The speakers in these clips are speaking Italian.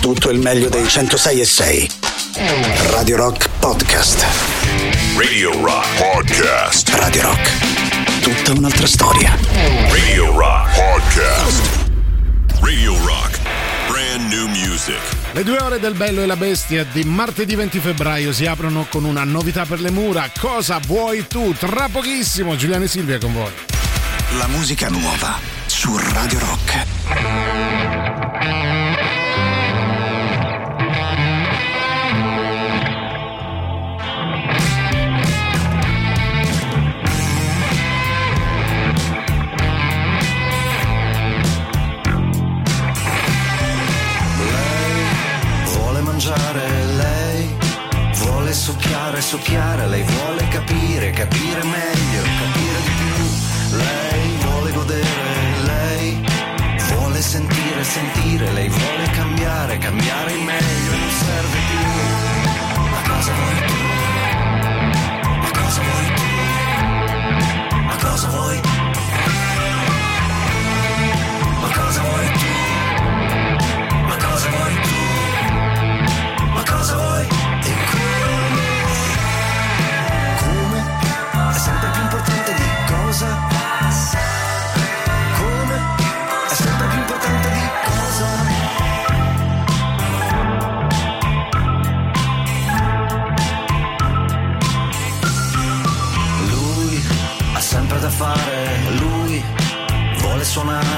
tutto il meglio dei 106 e 6. Radio Rock Podcast. Radio Rock Podcast. Radio Rock. Tutta un'altra storia. Radio Rock Podcast. Radio Rock. Brand new music. Le due ore del Bello e la Bestia di martedì 20 febbraio si aprono con una novità per le mura. Cosa vuoi tu? Tra pochissimo, Giuliano e Silvia con voi. La musica nuova su Radio Rock. Succhiare, succhiare, lei vuole capire, capire meglio, capire di più, lei vuole godere, lei vuole sentire, sentire, lei vuole cambiare, cambiare in meglio, non serve più. Ma cosa vuoi tu?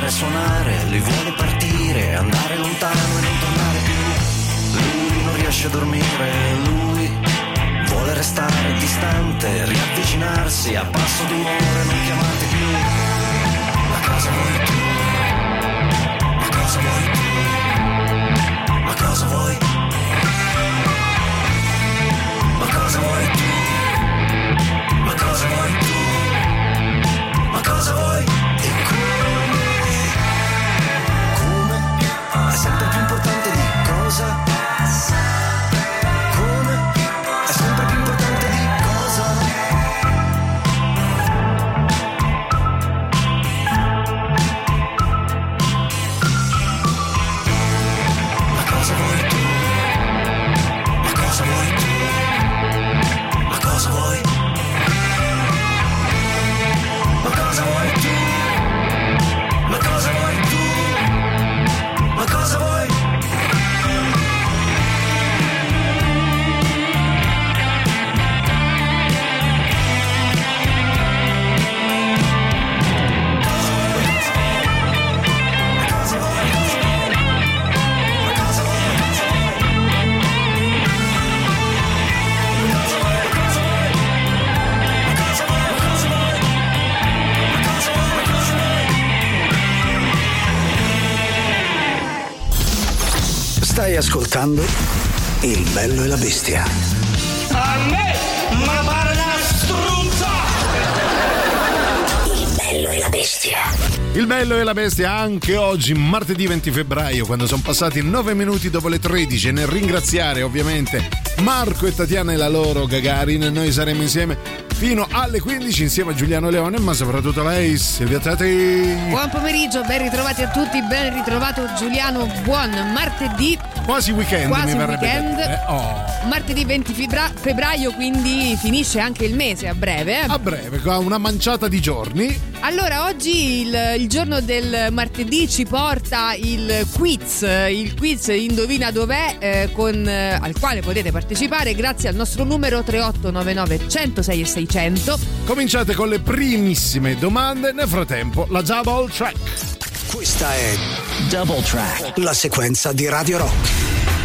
Suonare, suonare, lui vuole partire, andare lontano e non tornare più. Lui non riesce a dormire, lui vuole restare distante, riavvicinarsi a passo d'umore, non chiamate più. Ma cosa vuoi tu? Ma cosa vuoi tu? Ma cosa vuoi? Ma cosa vuoi tu? Ma cosa vuoi tu? Ma cosa vuoi? Ascoltando Il bello e la bestia. A me, ma pare una struzza! Il bello e la bestia. Il bello e la bestia anche oggi, martedì 20 febbraio, quando sono passati 9 minuti dopo le 13. E nel ringraziare ovviamente Marco e Tatiana e la loro Gagarin, noi saremo insieme fino alle 15 insieme a Giuliano Leone, ma soprattutto a lei, Silvia Tati. Buon pomeriggio, ben ritrovati a tutti, ben ritrovato Giuliano, buon martedì, Quasi weekend Quasi mi verrebbe weekend. eh. Oh. martedì 20 febra- febbraio, quindi finisce anche il mese a breve. A breve, una manciata di giorni. Allora, oggi il, il giorno del martedì ci porta il quiz, il quiz Indovina dov'è, eh, con, eh, al quale potete partecipare grazie al nostro numero 3899 106 e 600. Cominciate con le primissime domande, nel frattempo la double track. Questa è Double Track. La sequenza di Radio Rock.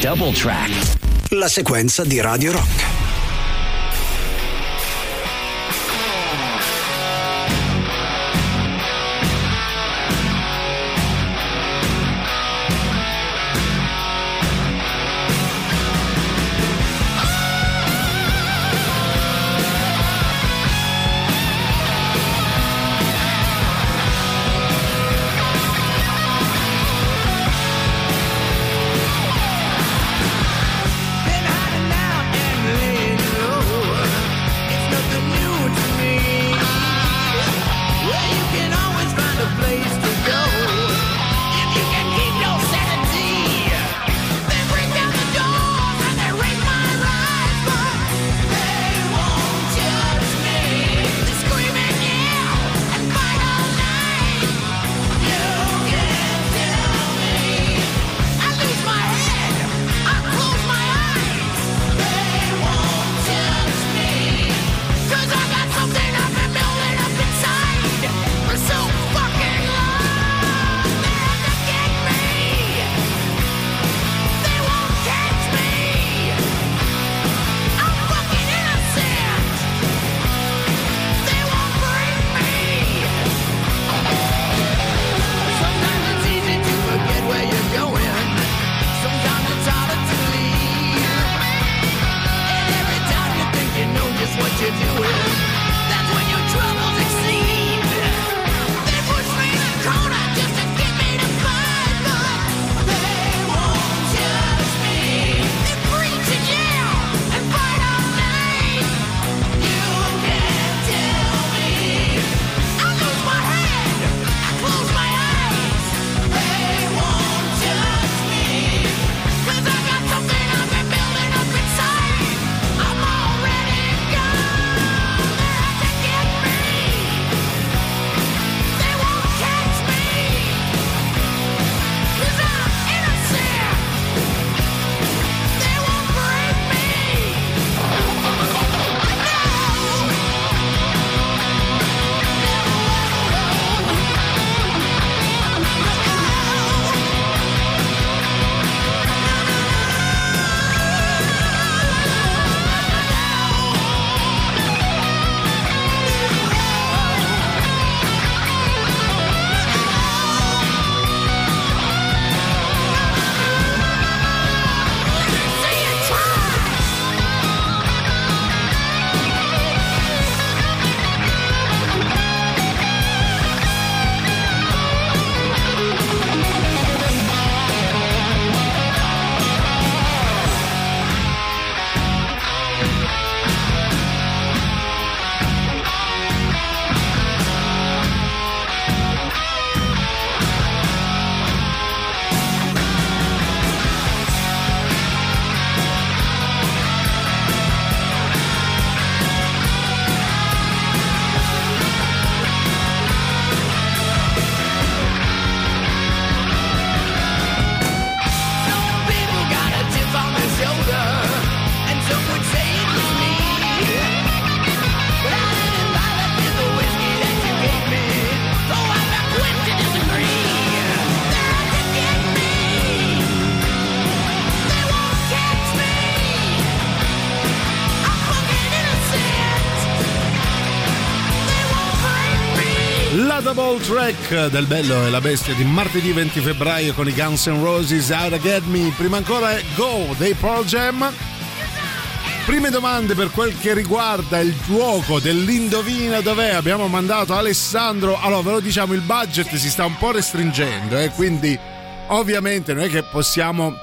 Double Track. la sequenza di Radio Rock. Del Bello e la Bestia di martedì 20 febbraio con i Guns N' Roses Out Get Me. Prima ancora è Go dei Pearl Jam. Prime domande per quel che riguarda il gioco dell'indovina dov'è. Abbiamo mandato Alessandro. Allora, ve lo diciamo, il budget si sta un po' restringendo, eh, quindi ovviamente non è che possiamo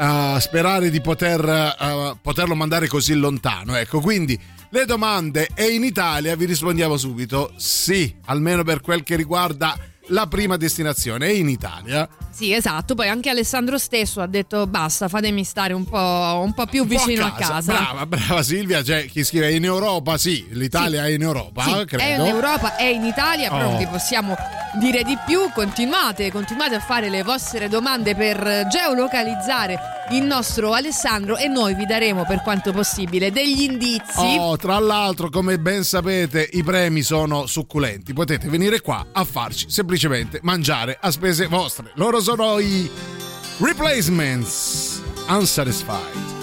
eh, sperare di poter, eh, poterlo mandare così lontano. Ecco, quindi le domande e in Italia vi rispondiamo subito sì, almeno per quel che riguarda la prima destinazione, è in Italia. Sì, esatto. Poi anche Alessandro stesso ha detto basta, fatemi stare un po', un po' più Un po' vicino a casa. Brava, brava Silvia, c'è chi scrive in Europa, sì, l'Italia è in Europa, Sì, è credo. in Europa, è in Italia, però Oh. non vi possiamo dire di più. Continuate, continuate a fare le vostre domande per geolocalizzare il nostro Alessandro e noi vi daremo per quanto possibile degli indizi. Oh, tra l'altro, come ben sapete, i premi sono succulenti. Potete venire qua a farci semplicemente mangiare a spese vostre. Loro sono i Replacements. Unsatisfied.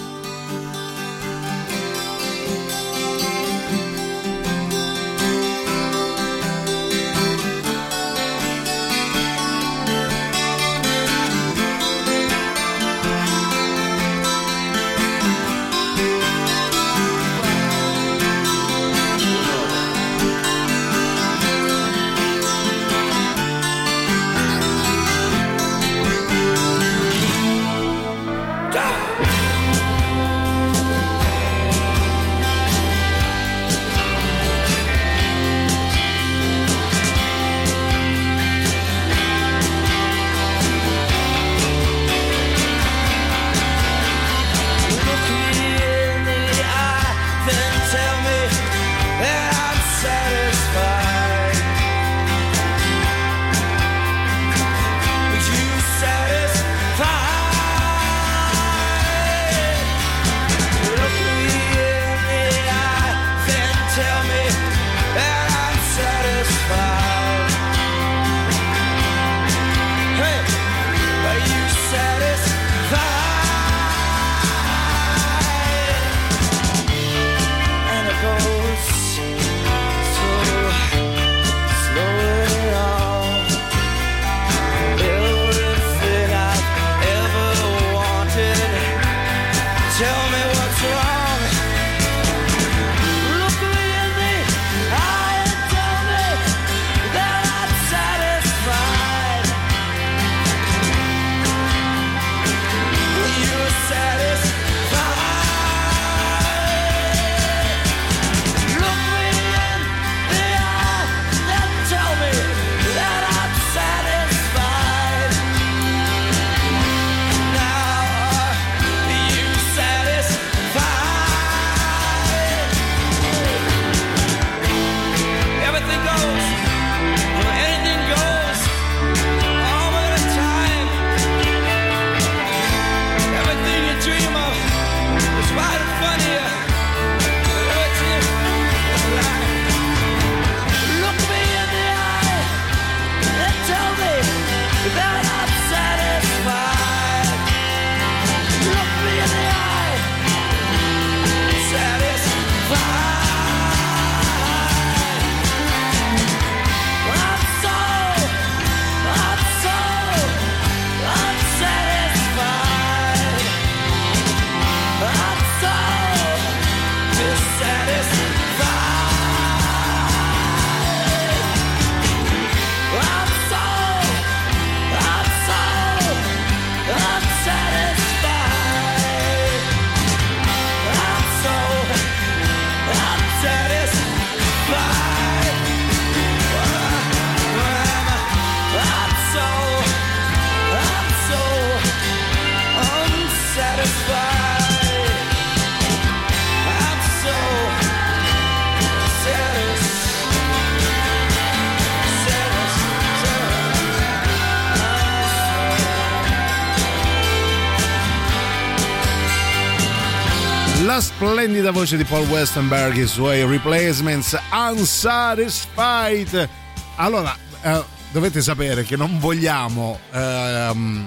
Splendida voce di Paul Westenberg, i suoi replacements Unsatisfied. Allora, eh, dovete sapere che non vogliamo ehm,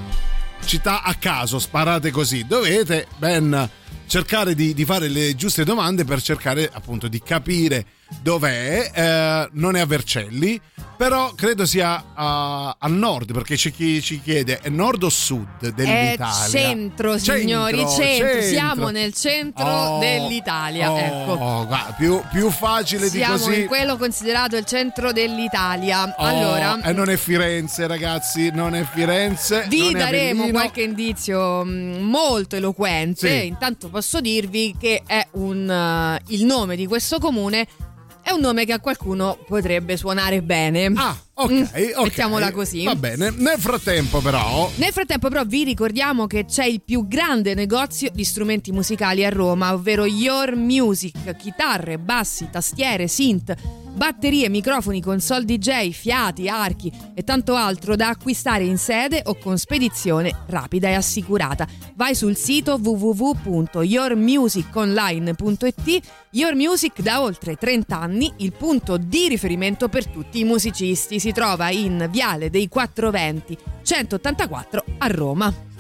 città a caso sparate così. Dovete ben cercare di, di fare le giuste domande per cercare appunto di capire dov'è. Eh, non è a Vercelli, però credo sia a, a nord perché c'è chi ci chiede è nord o sud dell'Italia? È centro, signori, centro. centro. Siamo nel centro Oh, dell'Italia. oh, ecco. guarda, più, più facile Siamo di così. in quello considerato il centro dell'Italia. Oh, allora, e non è Firenze, ragazzi, non è Firenze. vi daremo qualche indizio mh, molto eloquente. Sì. Intanto posso dirvi che è un, eh, il nome di questo comune è un nome che a qualcuno potrebbe suonare bene. Ah, ok, Mm, ok. Mettiamola così. Va bene. Nel frattempo, però, Nel frattempo però vi ricordiamo che c'è il più grande negozio di strumenti musicali a Roma, ovvero Your Music, chitarre, bassi, tastiere, synth, batterie, microfoni, console DJ, fiati, archi e tanto altro da acquistare in sede o con spedizione rapida e assicurata. Vai sul sito www.yourmusiconline.it Your Music da oltre 30 anni, il punto di riferimento per tutti i musicisti. Si trova in Viale dei 420 184 a Roma.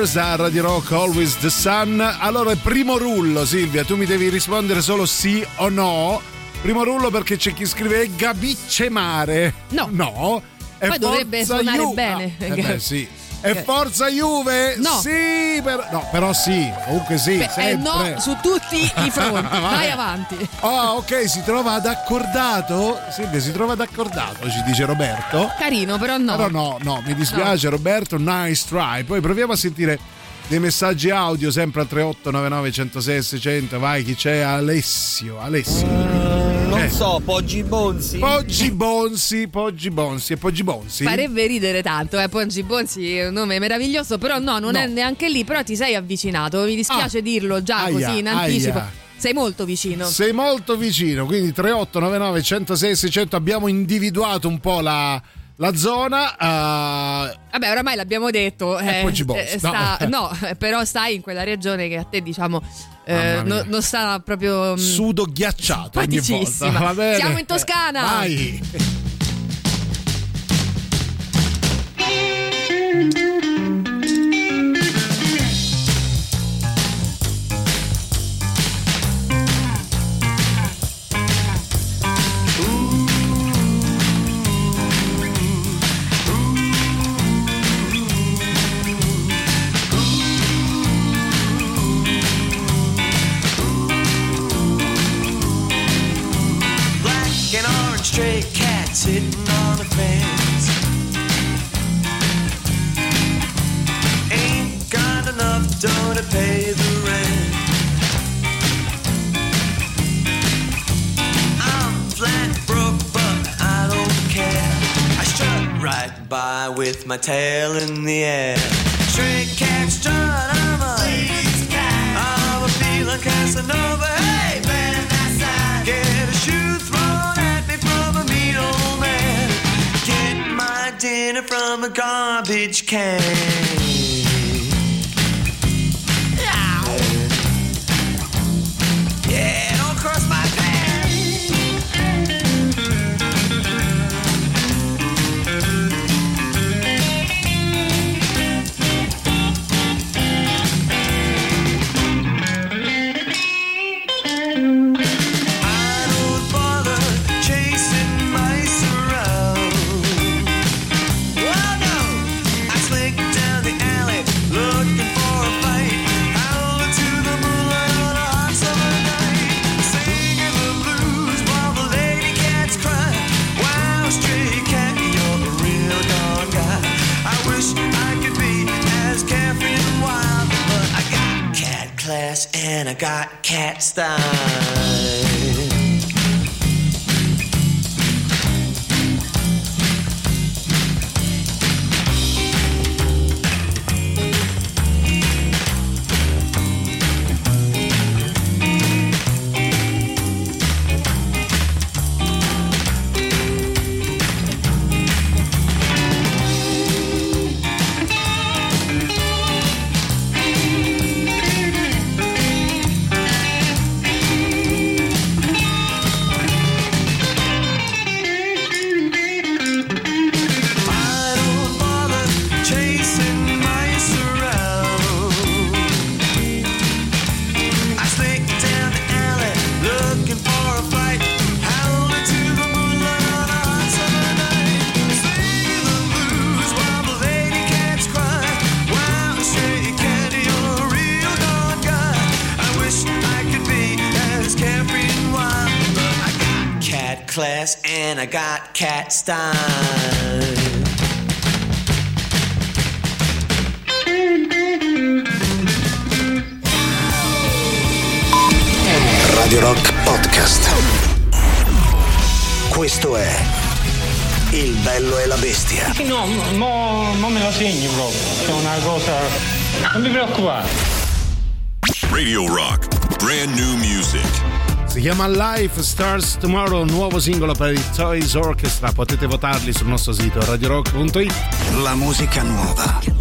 Stranglers a Radio Rock Always the Sun. Allora, primo rullo, Silvia, tu mi devi rispondere solo sì o no. Primo rullo perché c'è chi scrive Gabicce Mare. No. No. Poi dovrebbe suonare Ju- bene. Ah, eh beh, sì. E Forza Juve? No. Sì, per- no, però sì, comunque sì, Beh, eh, no su tutti i fronti. Vai. Avanti. Ah, ok, si trova ad accordato. Silvia, si trova ad accordato, ci dice Roberto. Carino, però no. Però no, no, mi dispiace Roberto, nice try. Poi proviamo a sentire dei messaggi audio sempre al 3899 106 600. Vai, chi c'è? Alessio, Alessio. Non Eh. so, Poggi Bonzi. Poggi Bonsi, Poggi Bonsi e Poggi Bonsi. Farebbe ridere tanto, eh. Ponzi Bonzi è un nome meraviglioso, però no, non No. è neanche lì, però ti sei avvicinato. Mi dispiace Ah. dirlo già Aia, così in anticipo. aia. Sei molto vicino. Sei molto vicino, quindi 3899 106 600 abbiamo individuato un po' la, la zona. eh, Vabbè, oramai l'abbiamo detto. E ci boss, eh, sta- no, eh, però stai in quella regione che a te, diciamo, eh, no- non sta proprio. mm, sudo ghiacciato ogni volta. Siamo in Toscana. Vai. with my tail in the air. Trick catch John, I'm a Please, guy. I'm a feeling Casanova. Hey, man, outside. Get a shoe thrown at me from a mean old man. Get my dinner from a garbage can. time. Radio Rock Podcast. Questo è Il bello e la bestia. No, no, no me la segno proprio. È una cosa. Non mi preoccupare. Chiama Life Stars Tomorrow, nuovo singolo per i Toys Orchestra. Potete votarli sul nostro sito radiorock.it. La musica nuova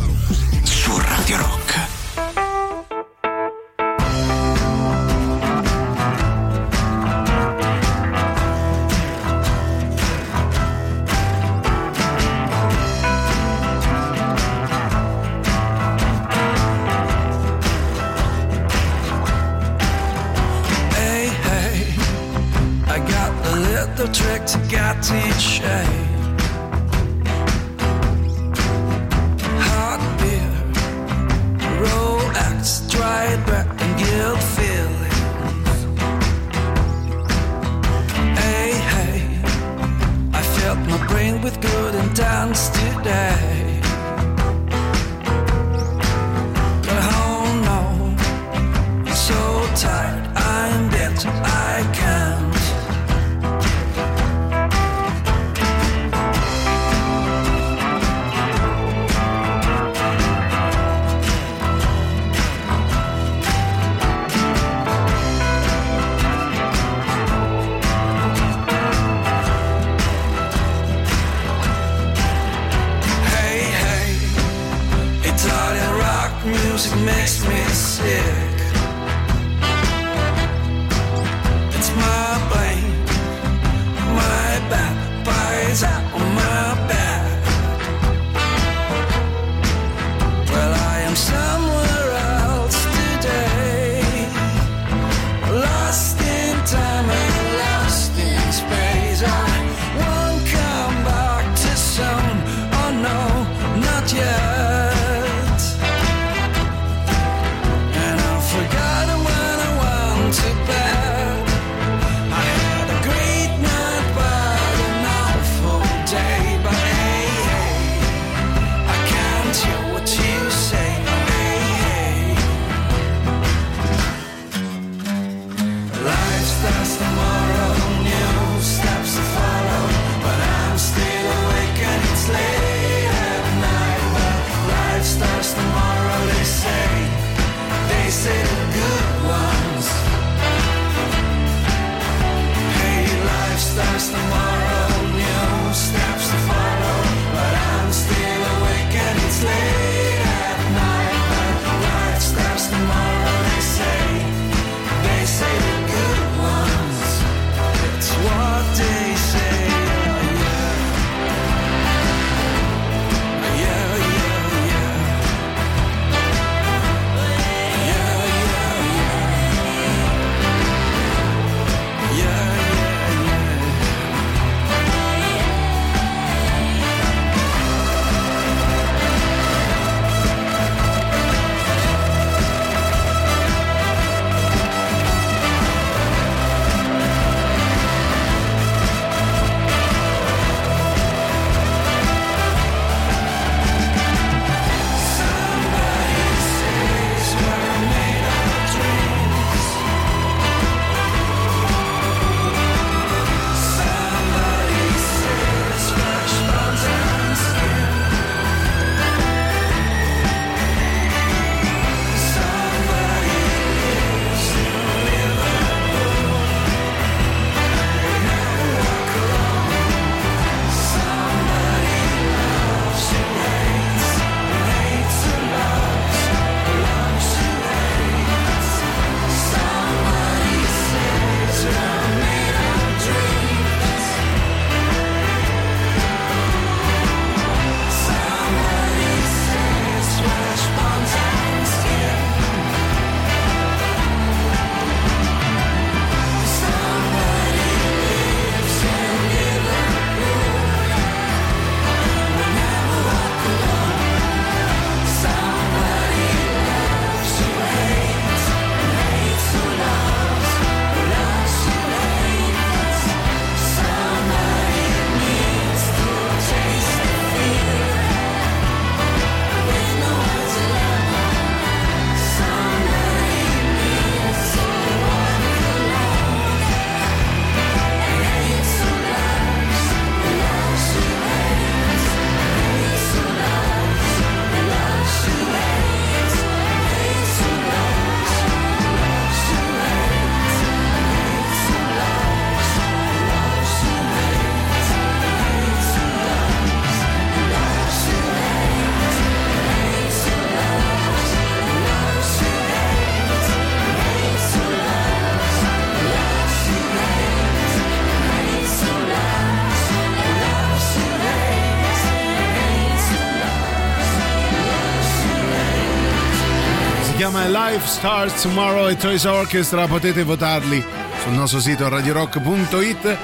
Life Starts Tomorrow e Toys Orchestra, potete votarli sul nostro sito radiorock.it.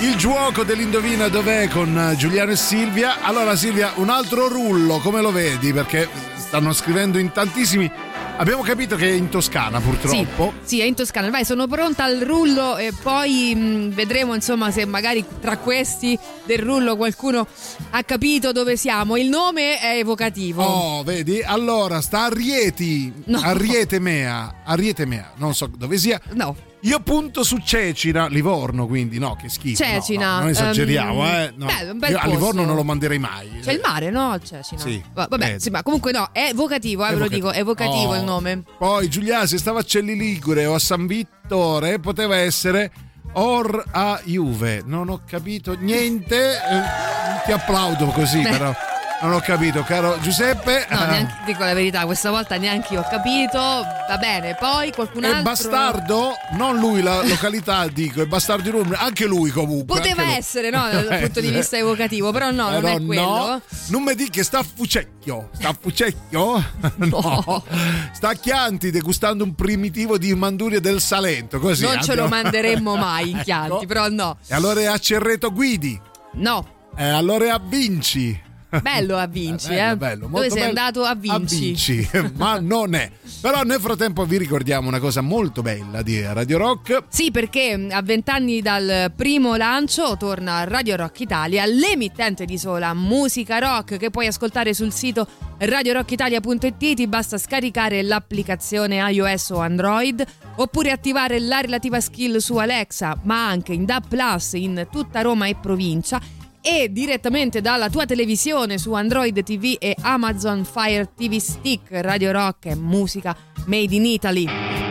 Il gioco dell'indovina dov'è con Giuliano e Silvia. Allora Silvia, un altro rullo, come lo vedi? Perché stanno scrivendo in tantissimi. Abbiamo capito che è in Toscana purtroppo. Sì, sì, è in Toscana. Vai, sono pronta al rullo e poi mh, vedremo insomma se magari tra questi del rullo qualcuno ha capito dove siamo. Il nome è evocativo. Oh, vedi? Allora, sta a Rieti, No. a Riete Mea, a Riete Mea, non so dove sia. No. Io punto su Cecina, Livorno, quindi no, che schifo. no, Cecina, no, non esageriamo, ehm, eh. no. beh, un bel Io a Livorno non lo manderei mai. C'è il mare, no? C'è, sì, no. Sì, Va- Vabbè, vedi. sì, ma comunque no, è evocativo, eh, ve lo dico, è evocativo Oh. il nome. Poi Giulia, se stava a Celli Ligure o a San Vittore, poteva essere Or a Juve. Non ho capito niente. eh, ti applaudo così, Beh. però. Non ho capito, caro Giuseppe. No, Eh, neanche, dico la verità, questa volta neanche io ho capito. Va bene, poi qualcun È altro. bastardo? Non lui, la località, dico, è bastardo di Roma. Anche lui comunque. Poteva lui. essere, no, dal punto di vista evocativo, però no, non Però è quello. no. Non mi dica che sta a Fucecchio. Sta a Fucecchio? No. Sta a Chianti degustando un primitivo di manduria del Salento. Così non ce lo manderemmo mai in Chianti, Ecco. però no. E allora è a Cerreto Guidi. No, E allora è a Vinci. Bello a Vinci, Bello, eh. bello, Dove sei bello. andato a Vinci? Vinci, ma non è. Però nel frattempo vi ricordiamo una cosa molto bella di Radio Rock. Sì, perché a vent'anni dal primo lancio torna Radio Rock Italia, l'emittente di sola musica rock che puoi ascoltare sul sito radiorockitalia.it. Ti basta scaricare l'applicazione iOS o Android oppure attivare la relativa skill su Alexa, ma anche in DAB Plus in tutta Roma e provincia. E direttamente dalla tua televisione su Android TV e Amazon Fire TV Stick, Radio Rock e musica made in Italy.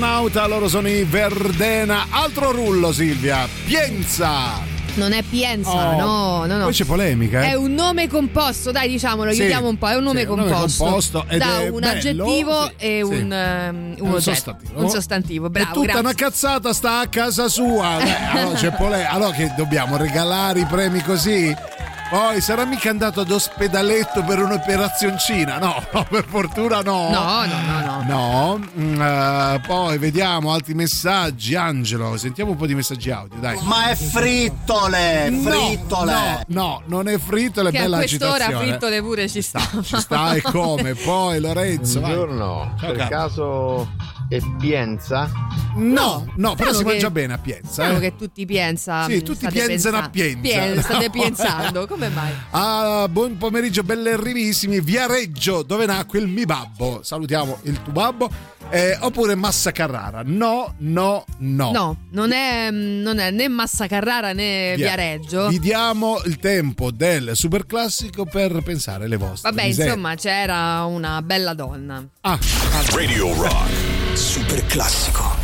Salvonauta, loro sono i Verdena. Altro rullo, Silvia. Pienza. Non è Pienza, Oh, no, no, no. Poi c'è polemica, eh. È un nome composto, dai, diciamolo, Sì, aiutiamo un po'. È un nome sì, un nome composto. composto da è un bello, aggettivo sì, e un, ehm, un un sostantivo. Un sostantivo, È bravo. tutta grazie. una cazzata, sta a casa sua. Eh, allora polemica. Allora che dobbiamo regalare i premi così? Poi sarà mica andato ad ospedaletto per un'operazioncina? No, no, per fortuna no. No, no, no, no. No, eh, poi vediamo altri messaggi. Angelo, sentiamo un po' di messaggi audio, dai. Ma è frittole, No, frittole. No, no, non è frittole, Che a bella quest'ora agitazione. frittole pure ci sta. Ci sta e come? Poi Lorenzo, vai. Buongiorno, Ciao, per caso è Pienza? No, no, però Strano si mangia bene a Pienza. Strano eh. che tutti piensa, Sì, tutti pienzano pensa- a Pienza. Pien- state No. pensando, come mai? Ah, buon pomeriggio, bellerrivissimi. Viareggio, dove nacque il mi babbo. Salutiamo il tuo babbo. Eh, oppure Massa Carrara. No, no, no. No, non è, non è né Massa Carrara né Via. Viareggio. Vi diamo il tempo del super classico per pensare le vostre. Vabbè, miserie. insomma, c'era una bella donna. Ah, Radio Rock. Super classico.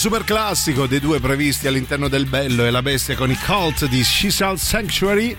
Super classico dei due previsti all'interno del Bello e la Bestia con i Cult di She Shall Sanctuary.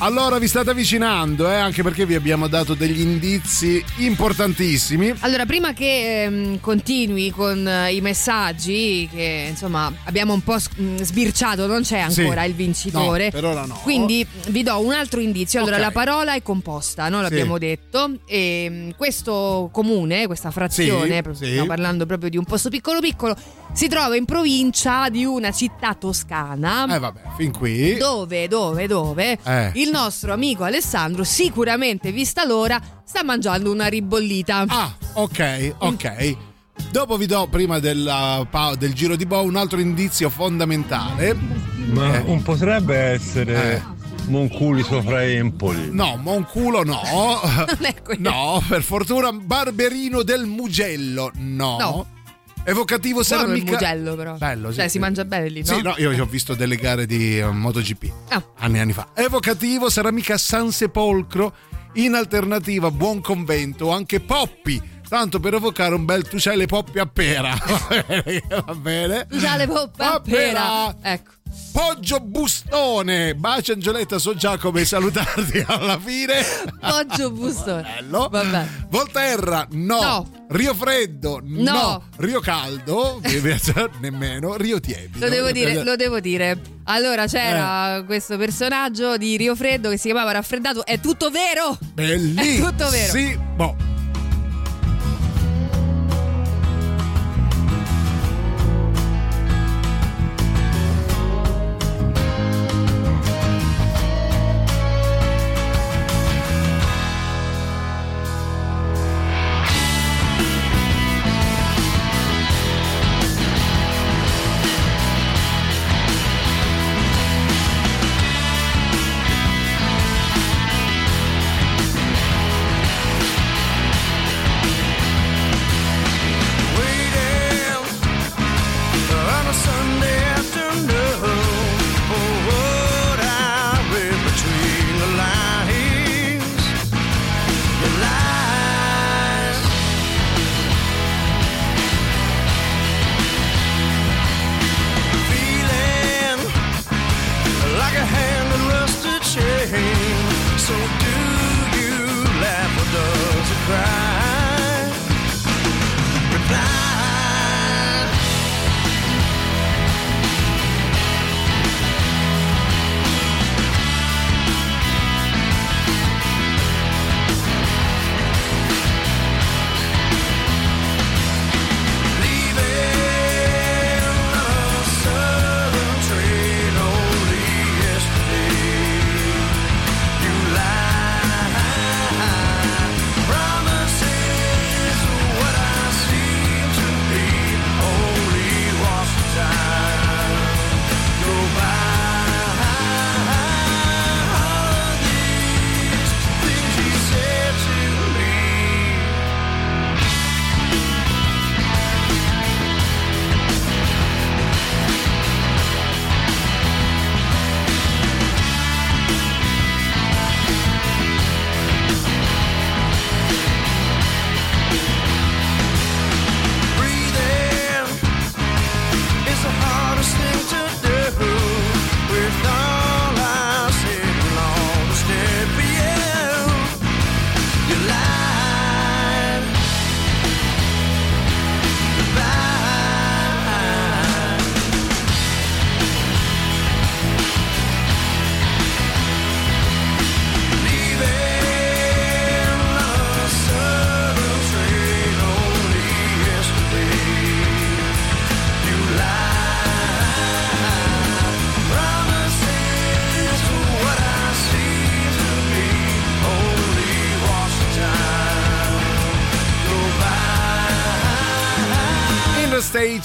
Allora vi state avvicinando, eh, anche perché vi abbiamo dato degli indizi importantissimi. Allora, prima che ehm, continui con eh, i messaggi, che insomma abbiamo un po' s- mh, sbirciato, non c'è ancora Sì. il vincitore. No, per ora no. Quindi vi do un altro indizio. Allora, Ok. la parola è composta, no? L'abbiamo detto. E mh, questo comune, questa frazione, Sì, proprio- sì. stiamo parlando proprio di un posto piccolo piccolo, si trova in provincia di una città toscana. Eh vabbè, fin qui. Dove, dove, dove Eh. il nostro amico Alessandro, sicuramente vista l'ora, sta mangiando una ribollita. Ah, ok, ok. Dopo vi do, prima della del giro di boa, un altro indizio fondamentale. Ma Eh. un potrebbe essere Eh. Monculi sopra Empoli. No, Monculo no. no, per fortuna Barberino del Mugello no. No. Evocativo sarà Buono il mica... Mugello, però. Bello, sì, Cioè, si mangia bene lì, no? Sì, no, io ho visto delle gare di eh, MotoGP Ah. anni e anni fa. Evocativo sarà mica San Sepolcro, in alternativa Buon Convento o anche Poppi, tanto per evocare un bel tu c'hai le poppi a pera. Va bene? Già le poppe a A pera. pera. Ecco. Poggio Bustone, bacio Angioletta, so già come salutarti alla fine. Poggio bustone. Bello. Vabbè. Volterra, no. No. Rio Freddo, no. No. Rio Caldo, nemmeno. Rio Tiepido. Lo devo dire, lo devo dire. Allora Eh. c'era questo personaggio di Rio Freddo che si chiamava Raffreddato. È tutto vero! Bellissimo. È tutto vero. Sì, boh.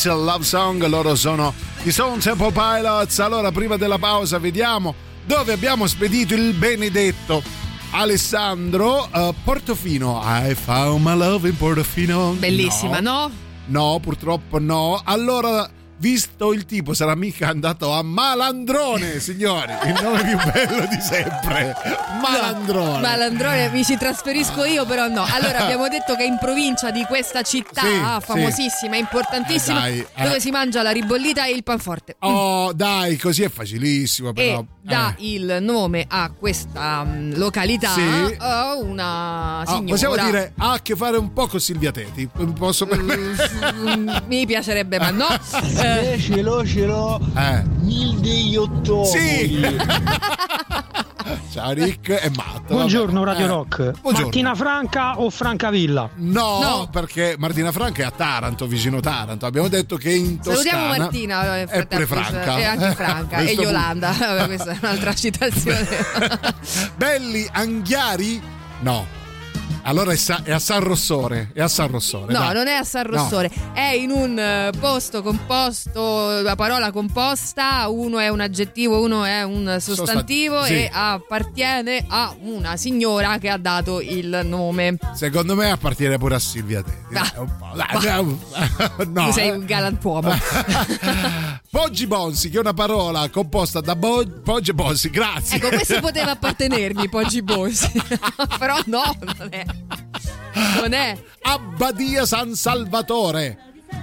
The Stage Love Song, loro sono i Stone Temple Pilots. Allora, prima della pausa, vediamo dove abbiamo spedito il benedetto Alessandro eh, Portofino. I found my love in Portofino. Bellissima, no? No, purtroppo no. Allora visto il tipo sarà mica andato a Malandrone, signori, il nome più bello di sempre. Malandrone. Malandrone, mi ci trasferisco io, però no. Allora, abbiamo detto che in provincia di questa città Sì, famosissima, importantissima, Eh, dai, eh. dove si mangia la ribollita e il panforte. Oh, dai, così è facilissimo però. E dà Eh. il nome a questa mm, località Sì. a una Ah, signora. possiamo dire ha a che fare un po' con Silvia Teti. Posso Mm, mi piacerebbe, ma no. Eh, Ce l'ho, ce l'ho. Eh. Il degli ottobre. Sì. Ciao Rick è matto. Buongiorno vabbè. Radio Eh, Rock. Buongiorno. Martina Franca o Francavilla? No, No. perché Martina Franca è a Taranto, vicino Taranto. Abbiamo detto che in Toscana Salutiamo Martina, eh, è pure fratelli, Franca. e anche Franca e Yolanda. Vabbè, questa è un'altra citazione. Belli Anghiari? No. Allora è, Sa- è a San Rossore. È a San Rossore. No, dai. non è a San Rossore, è in un eh, posto composto, la parola composta, uno è un aggettivo, uno è un sostantivo Sostan- sì. e appartiene a una signora che ha dato il nome. Secondo me appartiene pure a Silvia Teti. Ah. Un po', dai, no, tu sei eh. un galantuomo. Poggi Bonsi, che è una parola composta da bo- Poggi Bonsi, grazie. ecco, questo poteva appartenermi, Poggi Bonsi. Però no, non è. Non è. Abbadia San Salvatore.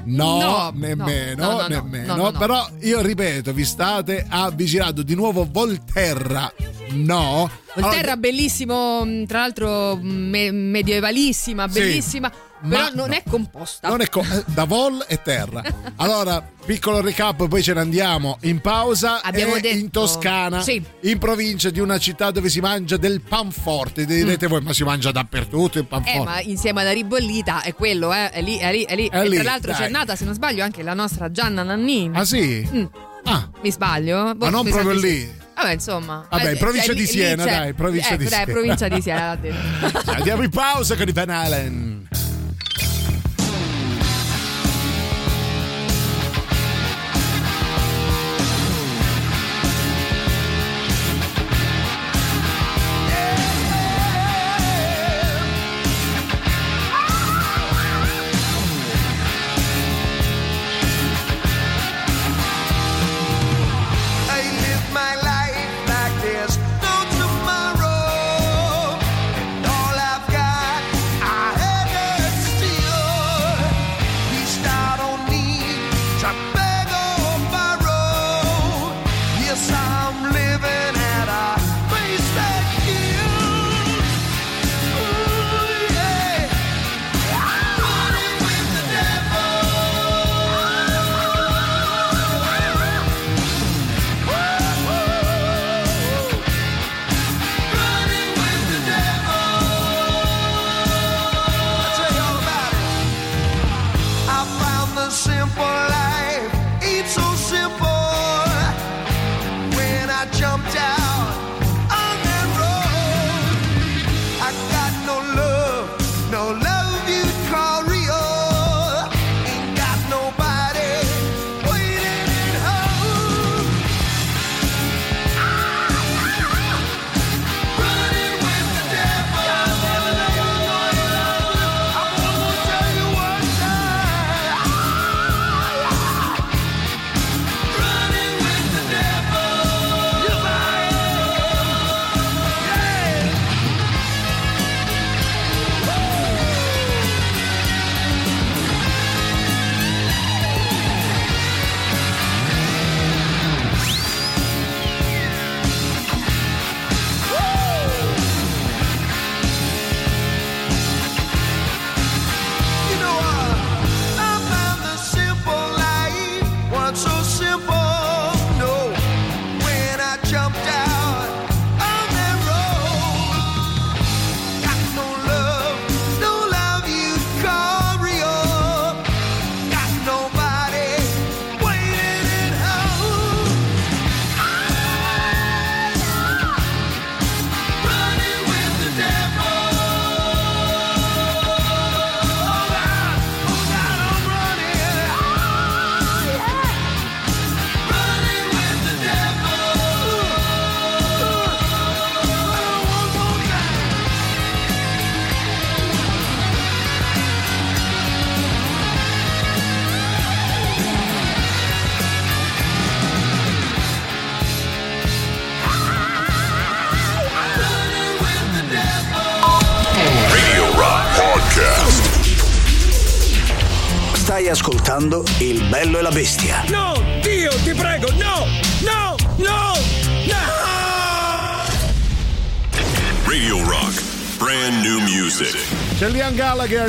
No, No, nemmeno, no, no, no, nemmeno. no, no, no. Però io ripeto, vi state avvicinando di nuovo Volterra. No. Volterra bellissimo, mh, tra l'altro me- medievalissima, Sì, bellissima, però ma non no. è composta. Non è co- eh, da vol e terra. Allora, piccolo recap, poi ce ne andiamo in pausa. Abbiamo detto- in Toscana, Sì. in provincia di una città dove si mangia del panforte. Direte voi, ma si mangia dappertutto il panforte. Mm. Eh, ma insieme alla ribollita è quello, eh, è lì, è lì, è lì. È e lì, tra l'altro dai. c'è nata, se non sbaglio, anche la nostra Gianna Nannini. Ah sì? Mm. Ah, Mi sbaglio? Boh, ma non proprio sì. lì. Vabbè, insomma. Vabbè, provincia cioè, di Siena, lì dai, provincia di dai, Siena. provincia di Siena. Andiamo in pausa con i Van Halen.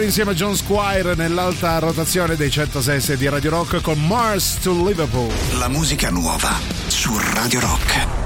Gallagher insieme a John Squire nell'alta rotazione dei 106 di Radio Rock con Mars to Liverpool. La musica nuova su Radio Rock.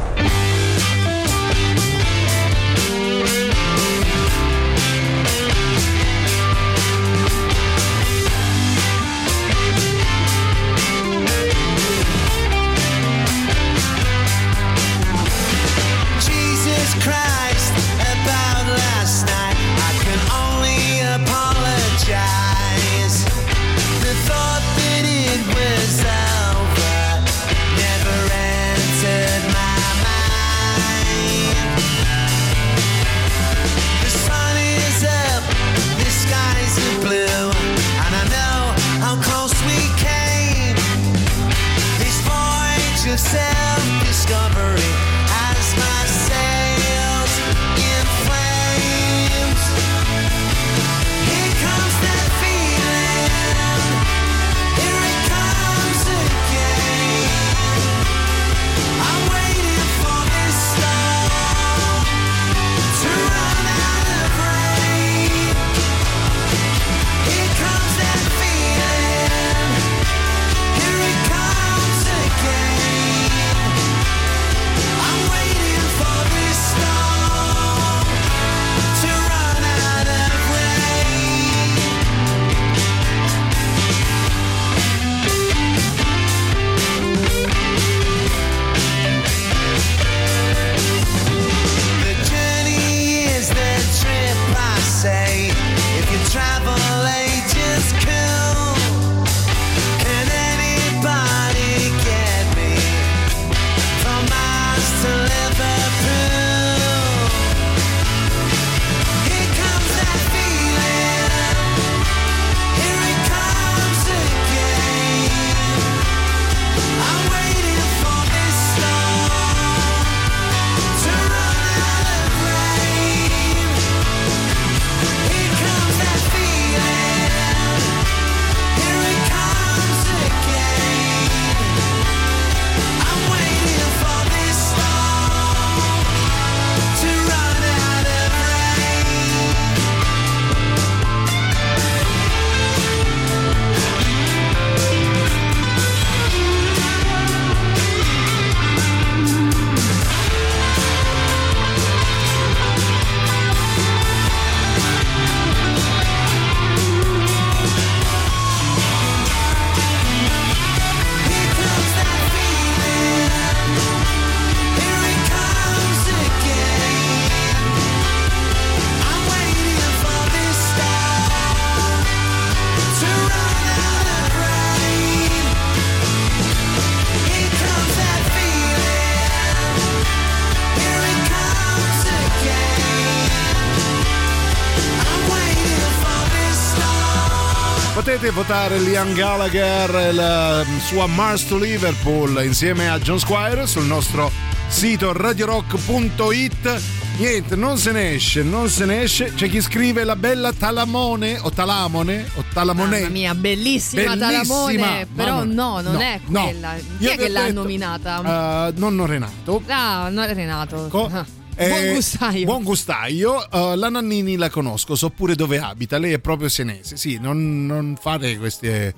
Votare Liam Gallagher, la sua Mars to Liverpool insieme a John Squire sul nostro sito radiorock.it. Niente, non se ne esce, non se ne esce. C'è chi scrive la bella Talamone o Talamone o Talamone. Mamma mia, bellissima, Bellissima, Talamone. Però no, non no, è no. quella. Chi Io è che l'ha detto, nominata? eh, nonno Renato. Ah, no, Renato. Ah. Eh, Buon gustaio. Buon gustaio. Eh, la Nannini la conosco, so pure dove abita. Lei è proprio senese. Sì, non, non fate queste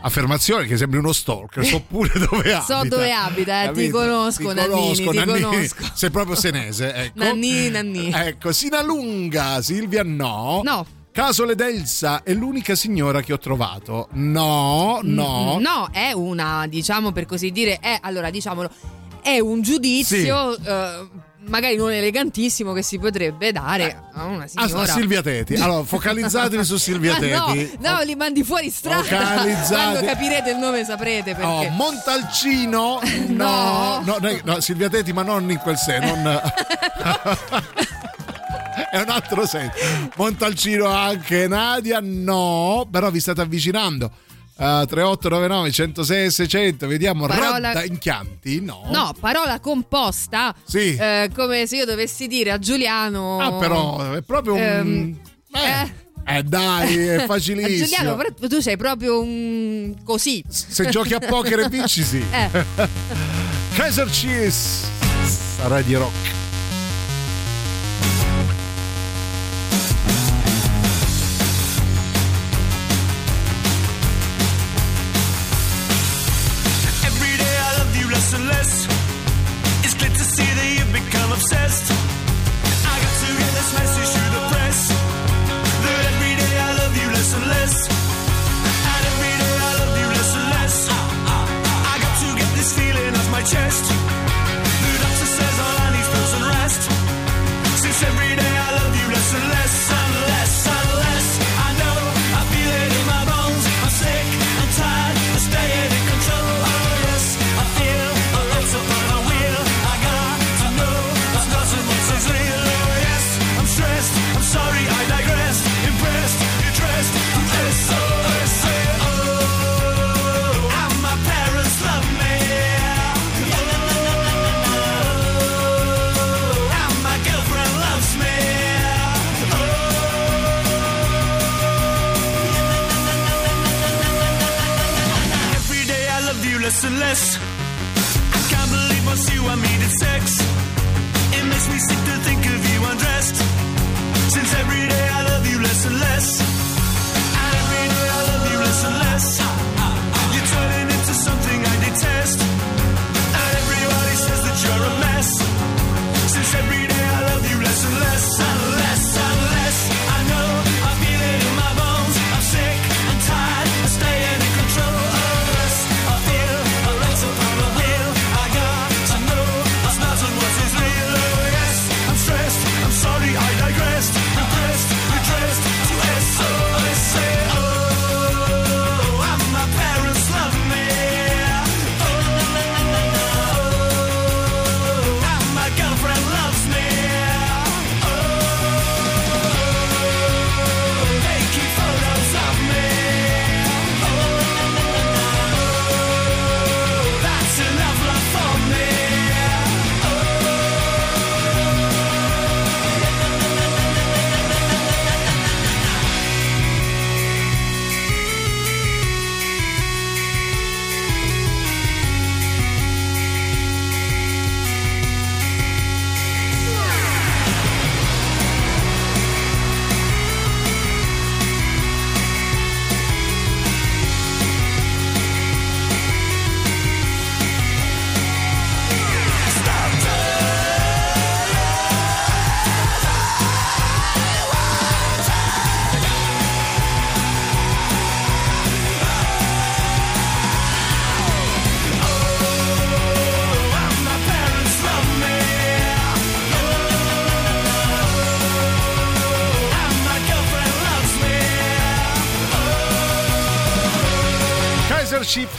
affermazioni che sembri uno stalker. So pure dove abita. So dove abita, eh, ti conosco, Nannini, ti Nannini. conosco. Sei proprio senese. Ecco. Nanni, Nanni. Ecco, Sinalunga, Silvia no. No. Casole d'Elsa è l'unica signora che ho trovato. No, no. Mm, No, è una, diciamo per così dire, è, allora diciamolo, è un giudizio eh, magari non elegantissimo che si potrebbe dare a una signora. a Silvia Teti. Allora, focalizzatevi su Silvia Ah, Teti. no, no, li mandi fuori strada. Focalizzati. Quando capirete il nome saprete perché. Oh, Montalcino? No, no, no, no, Silvia Teti, ma non in quel senso. Non... È un altro senso. Montalcino anche Nadia? No, però vi state avvicinando. Uh, 3899 106 600 vediamo Parola- Rodda in Chianti no No, parola composta. Sì. Eh, come se io dovessi dire a Giuliano. ah però è proprio un Ehm, eh, Eh dai, è facilissimo. Giuliano, però tu sei proprio un così. Se giochi a poker e vinci, sì. Eh. Kaiser Cheese Radio Rock. Chest.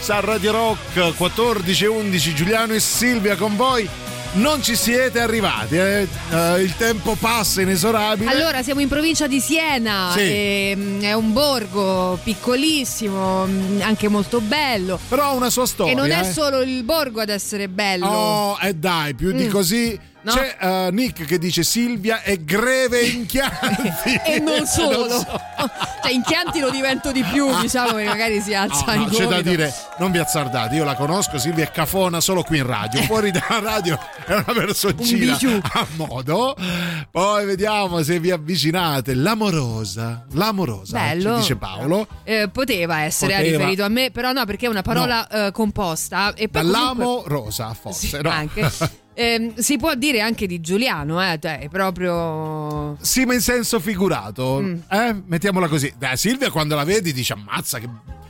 A Radio Rock 14 e 11 Giuliano e Silvia con voi. Non ci siete arrivati, eh? Eh, il tempo passa inesorabile. Allora, siamo in provincia di Siena, Sì. ehm, è un borgo piccolissimo, mh, anche molto bello. Però ha una sua storia. E non è eh. solo il borgo ad essere bello. Oh, e dai, più di Mm. così. No. C'è eh, Nick che dice Silvia è greve in chianti. e non solo, Non so. cioè in Chianti lo divento di più, diciamo che magari si alza No, no, c'è da dire, non vi azzardate, io la conosco, Silvia è cafona solo qui in radio, fuori dalla radio è una personcina Un a modo. Poi vediamo se vi avvicinate. L'amorosa, l'amorosa, Bello. dice Paolo. Eh, poteva essere Poteva. riferito a me, però no, perché è una parola eh, composta. E poi Dall'amo comunque- rosa, forse. Sì, no? anche. Ehm, si può dire anche di Giuliano, eh, cioè, è proprio. Sì, ma in senso figurato. Mm. Eh? Mettiamola così. Dai, Silvia quando la vedi dice ammazza che...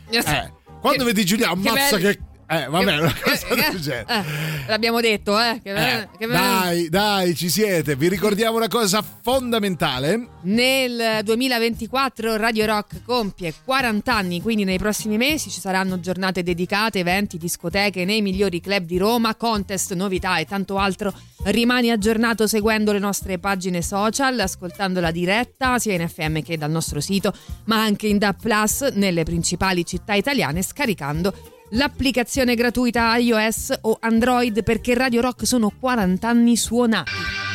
Eh, quando Che- vedi Giuliano che ammazza bello. che... Eh, vabbè, una cosa del genere. eh, l'abbiamo detto, eh. che- Eh, che- dai, dai, ci siete. Vi ricordiamo una cosa fondamentale. Nel 2024 Radio Rock compie 40 anni, quindi nei prossimi mesi ci saranno giornate dedicate, eventi, discoteche nei migliori club di Roma, contest, novità e tanto altro. Rimani aggiornato seguendo le nostre pagine social, ascoltando la diretta sia in FM che dal nostro sito, ma anche in DAP Plus nelle principali città italiane scaricando l'applicazione gratuita iOS o Android perché Radio Rock sono 40 anni suonati.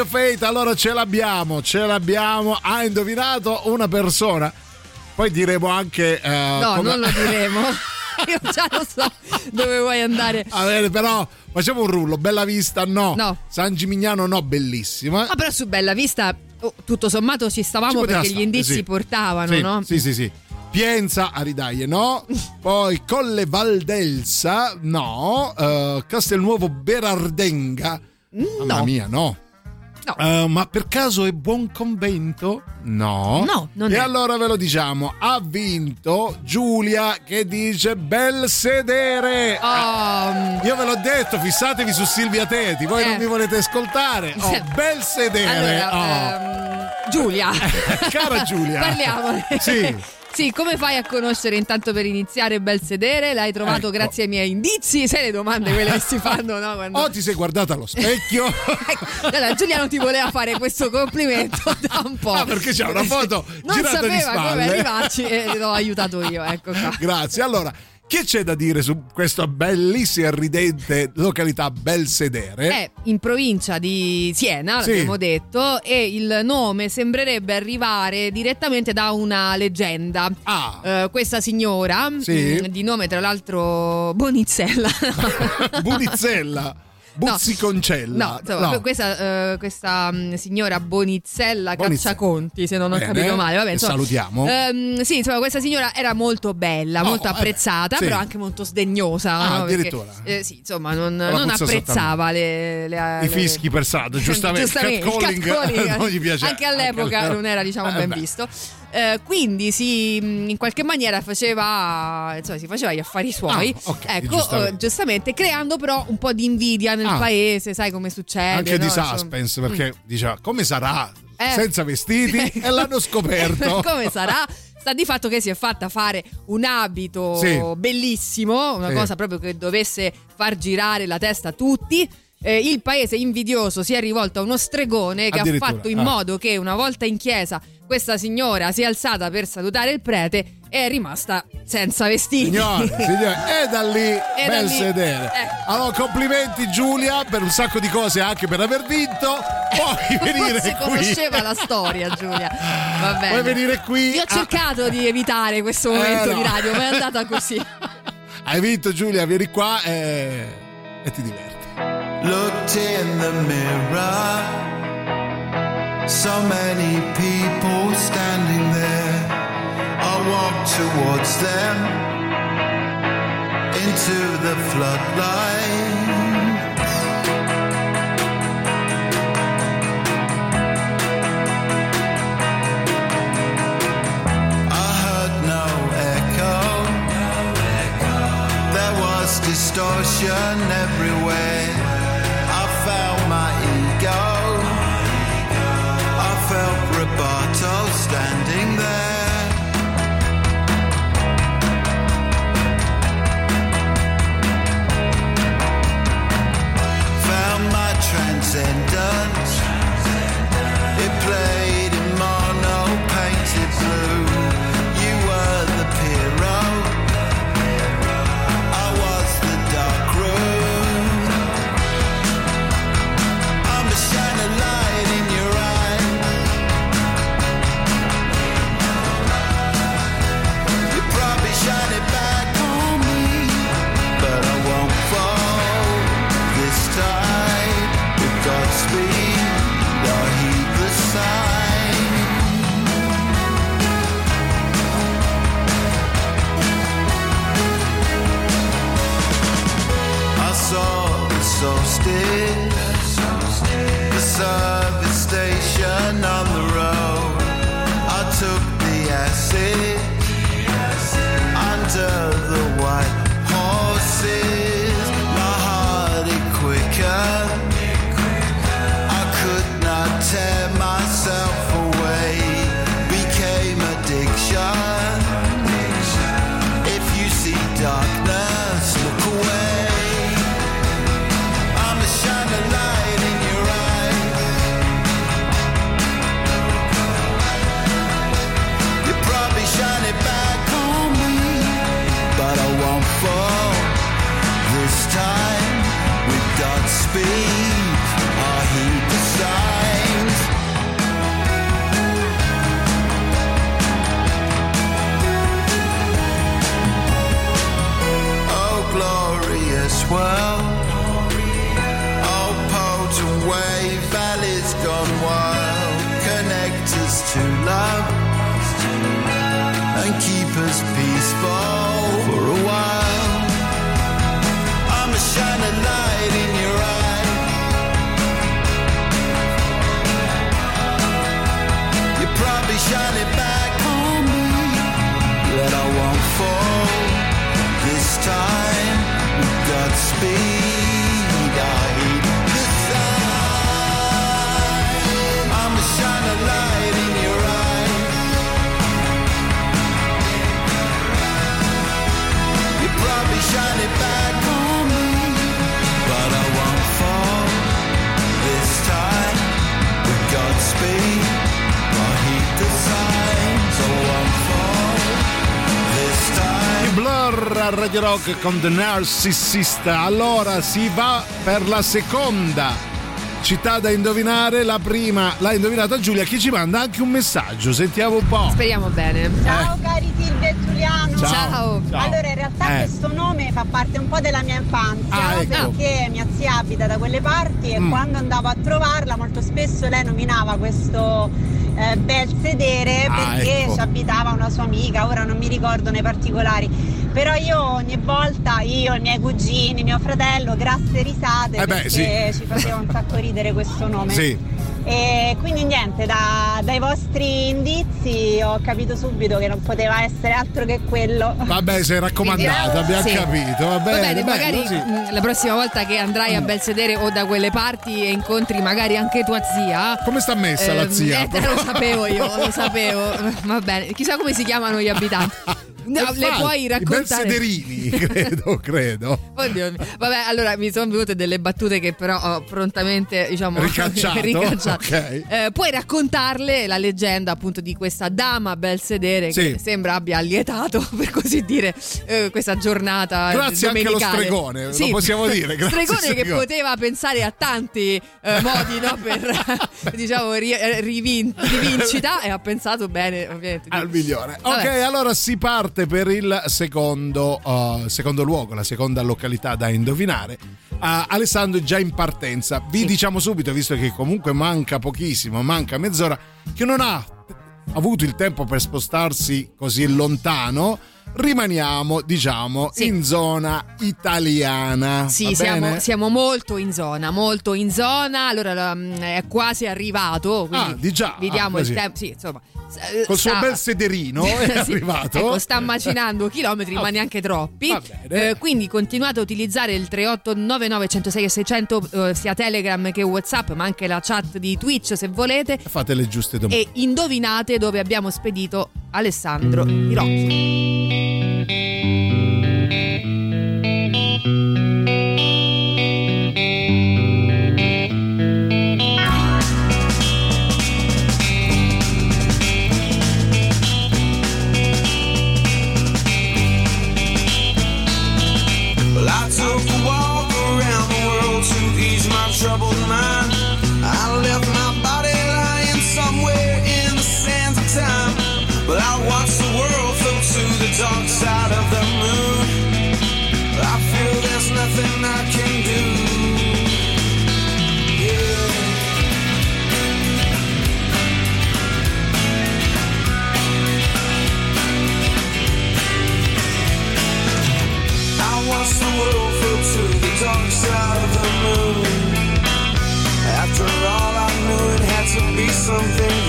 The Faith. Allora ce l'abbiamo, ce l'abbiamo. Ha indovinato una persona. Poi diremo anche. eh, No, come- non lo diremo. Io già lo so dove vuoi andare. Va bene, però facciamo un rullo. Bella vista, no. No. San Gimignano, no, bellissima. Ma però su Bella Vista, oh, tutto sommato ci Ci stavamo poteva perché gli stare, indizi sì. portavano, sì, no? Sì, sì, sì. Pienza a Ridaglie, no. Poi Colle Valdelsa, no. Eh, Castelnuovo Berardenga. Mamma mia, no. Eh, ma per caso è buon convento? No. No, non e è. allora ve lo diciamo, ha vinto Giulia che dice bel sedere. Oh. Io ve l'ho detto, fissatevi su Silvia Teti, voi Eh. non mi volete ascoltare. Oh, bel sedere. Allora, oh. ehm, Giulia. Cara Giulia. Parliamone. Sì. Sì, come fai a conoscere intanto per iniziare bel sedere? L'hai trovato Ecco. grazie ai miei indizi? Sai le domande quelle che si fanno, no? Quando... O ti sei guardata allo specchio. Allora, Giulia non ti voleva fare questo complimento da un po'. Ah, perché c'è una foto Non girata di sapeva come arrivarci e l'ho aiutato io, ecco qua. Grazie. Allora, Che c'è da dire su questa bellissima e ridente località Belsedere? È in provincia di Siena, Sì. l'abbiamo detto, e il nome sembrerebbe arrivare direttamente da una leggenda. Eh, questa signora, Ah. Sì. mh, di nome tra l'altro Bonizzella, Bunizzella, Buzziconcella. No, insomma, No. questa, eh, questa, mh, signora Bonizzella Bonizzella. Cacciaconti, se non ho Bene, capito male. Vabbè, insomma, salutiamo. ehm, sì, insomma, questa signora era molto bella, Oh, molto apprezzata, sì. però anche molto sdegnosa. Ah, no? Perché, addirittura. eh, sì, insomma, non, non apprezzava le, le- I le- fischi per strada, giustamente. Giustamente, il catcalling catcalling, non gli piace. Anche all'epoca non era, diciamo, Eh, ben beh. visto. Eh, quindi si, mh, in qualche maniera faceva, insomma, si faceva gli affari suoi. Ah, ok, ecco, giustamente. eh, giustamente, creando però un po' di invidia nel Ah. paese, sai come succede. Anche di no? Insomma. suspense, perché diceva come sarà Eh. senza vestiti e l'hanno scoperto. come sarà? Sta di fatto che si è fatta fare un abito Sì. bellissimo, una Sì. cosa proprio che dovesse far girare la testa a tutti. Eh, il paese invidioso si è rivolto a uno stregone che ha fatto in ah. modo che una volta in chiesa questa signora si è alzata per salutare il prete e è rimasta senza vestiti. Signore, signore, e da lì E da bel lì, sedere. eh. Allora, complimenti Giulia per un sacco di cose, anche per aver vinto. Puoi venire si qui. conosceva la storia, Giulia. Va bene. Puoi venire qui. Io ho a- cercato di evitare questo momento Eh, no. di radio, ma è andata così. Hai vinto Giulia, vieni qua e, e ti diverti. Looked in the mirror. So many people standing there. I walk towards them into the floodlight. I heard no echo. There was distortion everywhere. Station on a Radio Rock con The Narcissist. Allora si va per la seconda città da indovinare. La prima l'ha indovinata Giulia che ci manda anche un messaggio. Sentiamo un po'. Speriamo bene. Ciao cari Silvia e Giuliano. Ciao. Ciao. Ciao. Allora in realtà Eh. questo nome fa parte un po' della mia infanzia Ah, ecco. perché mia zia abita da quelle parti e Mm. quando andavo a trovarla molto spesso lei nominava questo eh, bel sedere Ah, perché ecco. ci abitava una sua amica, ora non mi ricordo nei particolari. Però io ogni volta, io, i miei cugini, mio fratello, grasse risate Eh beh, perché sì. ci faceva un sacco ridere questo nome. Sì. E quindi niente, da- dai vostri indizi ho capito subito che non poteva essere altro che quello. Vabbè, sei raccomandata, abbiamo Sì. capito. Va bene, bene, bello, magari sì. mh, la prossima volta che andrai a Belsedere o da quelle parti e incontri magari anche tua zia. Come sta messa la ehm, zia? eh, lo sapevo io, lo sapevo. Va bene, chissà come si chiamano gli abitanti. No, le Infatti, puoi I raccontare? Belsederini, credo, credo. Oddio, vabbè, allora mi sono venute delle battute che però ho prontamente, diciamo, Ricacciato, ricacciato. ok. Eh, puoi raccontarle la leggenda appunto di questa dama bel sedere Sì. che sembra abbia allietato, per così dire, eh, questa giornata Grazie anche allo domenicale. stregone, lo possiamo dire, grazie, stregone che stregone. poteva pensare a tanti eh, modi no, per diciamo ri- eh, rivin- rivincita e ha pensato bene ovviamente. Al migliore. Ok, allora si parte per il secondo, uh, secondo luogo, la seconda località da indovinare. Uh, Alessandro è già in partenza. Vi diciamo subito, visto che comunque manca pochissimo, manca mezz'ora, che non ha avuto il tempo per spostarsi così lontano. Rimaniamo, diciamo, in zona italiana. Sì, siamo, siamo molto in zona, molto in zona. Allora mm, è quasi arrivato. Ah, di già, Vi diamo ah, il tempo. Sì, insomma. s- Col suo sta- bel sederino è Sì, arrivato. Ecco, sta macinando chilometri, ma neanche troppi. Eh, quindi continuate a utilizzare il 3899 106 e 600 eh, sia Telegram che WhatsApp, ma anche la chat di Twitch se volete. Fate le giuste domande. E indovinate dove abbiamo spedito Alessandro Pirocchi. Música something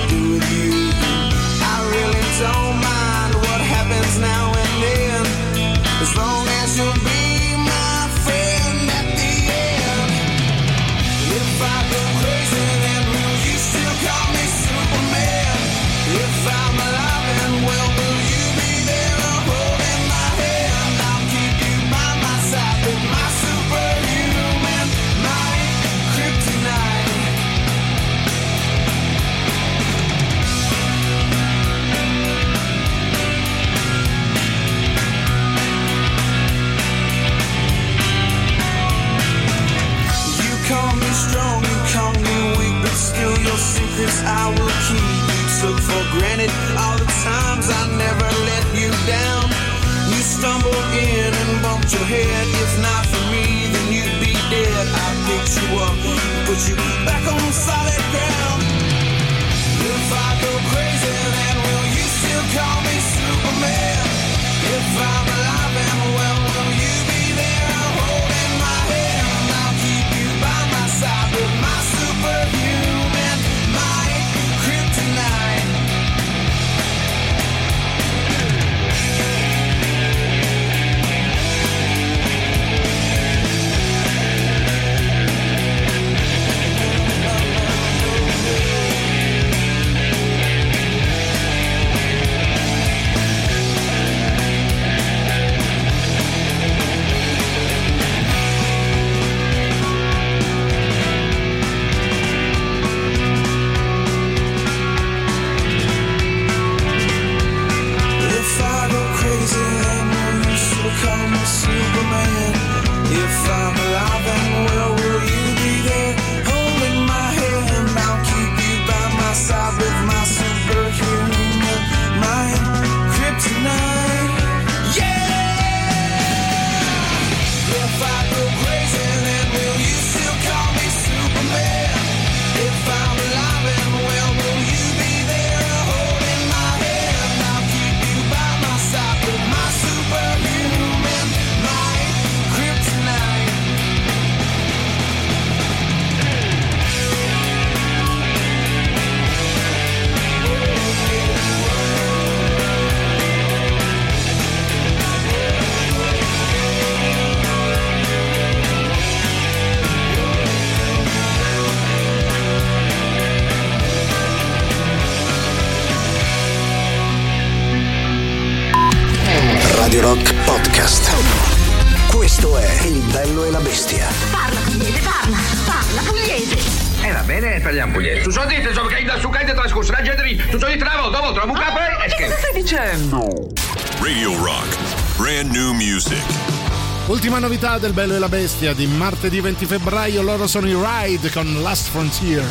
del bello e la bestia di martedì 20 febbraio, loro sono i Ride con Last Frontier.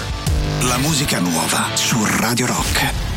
La musica nuova su Radio Rock.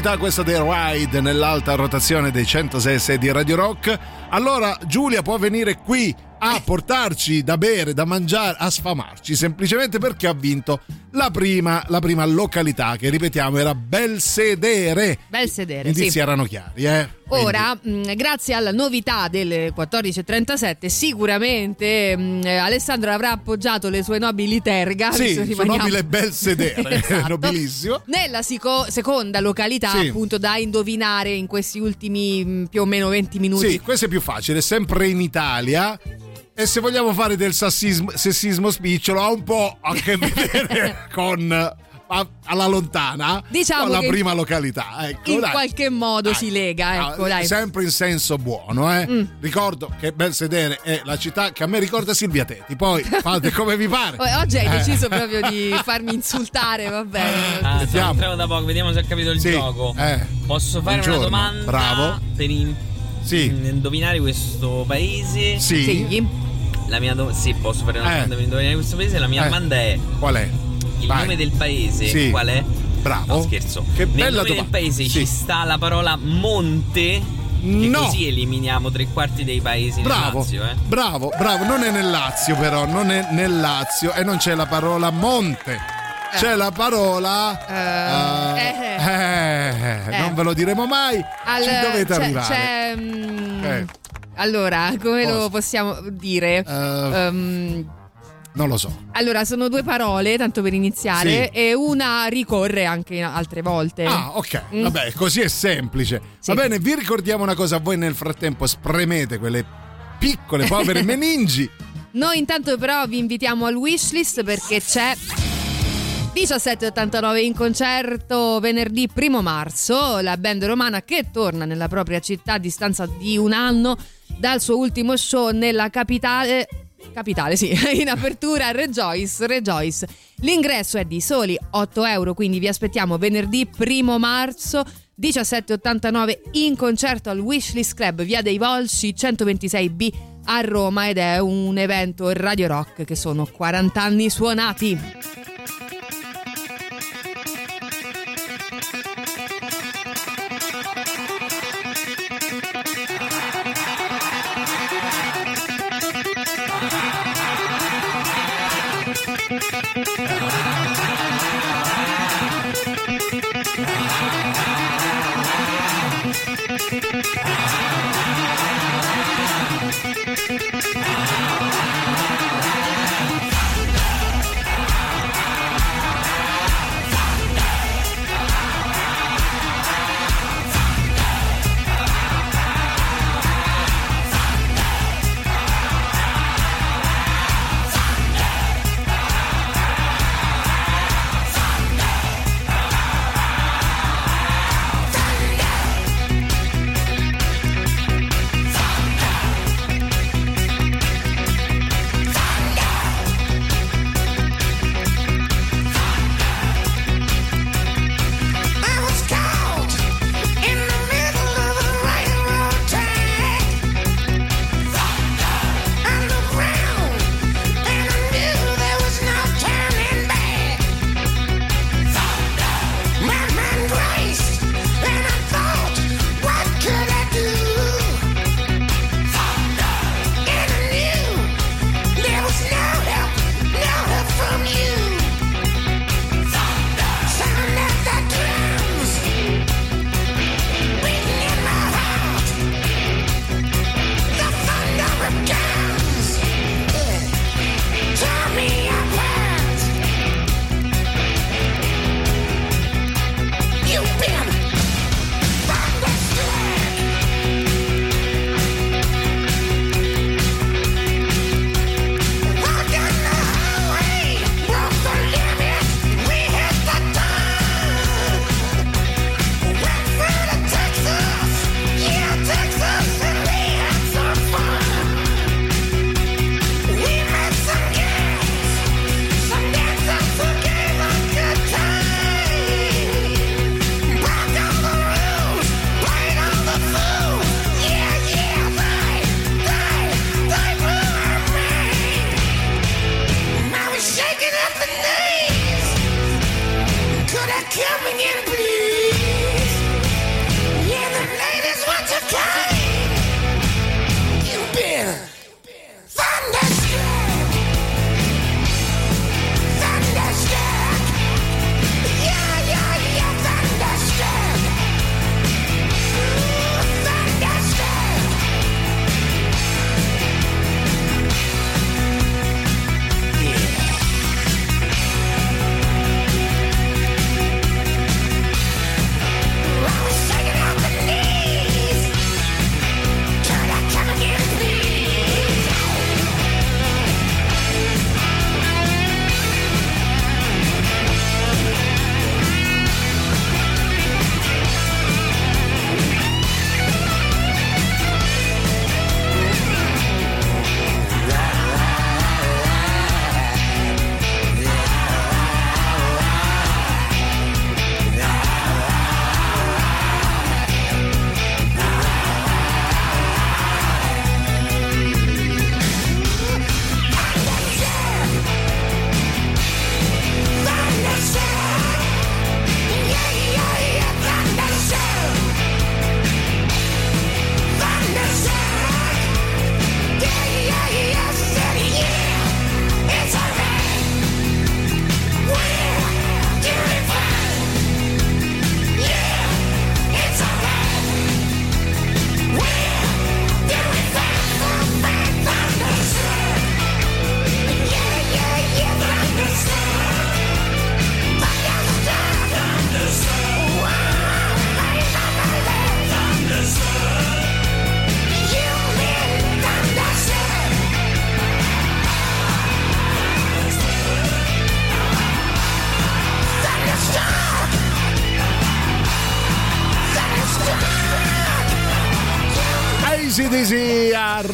Novità questa dei Ride nell'alta rotazione dei 106 di Radio Rock. Allora Giulia può venire qui a portarci da bere, da mangiare, a sfamarci, semplicemente perché ha vinto la prima, la prima località, che ripetiamo era Belsedere. Bel sedere, Gli indizi sì. erano chiari, eh? Ora, mh, grazie alla novità delle 14.37, sicuramente mh, Alessandro avrà appoggiato le sue nobili terga. Sì, il suo nobile Belsedere, Esatto. nobilissimo. Nella sico- seconda località, Sì. appunto, da indovinare in questi ultimi mh, più o meno 20 minuti. Sì, questo è più facile, sempre in Italia. E se vogliamo fare del sassismo, sessismo spicciolo, ha un po' a che vedere con alla lontana Diciamo con la che prima località. Ecco, in dai. qualche modo si lega, ecco, Ah, dai. Sempre in senso buono, eh. Mm. Ricordo che Belsedere è la città che a me ricorda Silvia Teti. Poi fate come vi pare. Oggi hai Eh. deciso proprio di farmi insultare, va bene. Ah, entriamo da poco, vediamo se ho capito il Sì, gioco. eh. Posso fare Buongiorno, una domanda bravo. per in- Sì. indovinare questo paese? Sì. Sì. La mia do- sì, posso fare una Eh. domanda per indovinare questo paese? La mia Eh. domanda è: Qual è? il Vai. nome del paese Sì. qual è? Bravo. No, scherzo. Che Nel bella nome del domanda. paese Sì. ci sta la parola monte. Che No. così eliminiamo tre quarti dei paesi Bravo, del Lazio, eh. bravo, bravo. Non è nel Lazio, però. Non è nel Lazio e non c'è la parola monte. C'è la parola. Eh, eh, eh. eh, Non ve lo diremo mai. Al- Ci dovete c'è- arrivare. c'è, Eh. Allora, come Cosa? lo possiamo dire? Eh. Ehm, Non lo so. allora, sono due parole, tanto per iniziare, Sì. e una ricorre anche altre volte. Ah, ok. Mm. Vabbè, così è semplice. Sì. Va bene, vi ricordiamo una cosa. Voi nel frattempo spremete quelle piccole, povere meningi. Noi intanto però vi invitiamo al wishlist perché c'è 1789 in concerto venerdì 1 marzo, la band romana che torna nella propria città a distanza di un anno dal suo ultimo show nella capitale Capitale, sì, in apertura Rejoice, Rejoice. L'ingresso è di soli 8 euro, quindi vi aspettiamo venerdì 1 marzo 1789 in concerto al Wishlist Club, via dei Volsci 126B a Roma ed è un evento Radio Rock che sono 40 anni suonati. Yeah.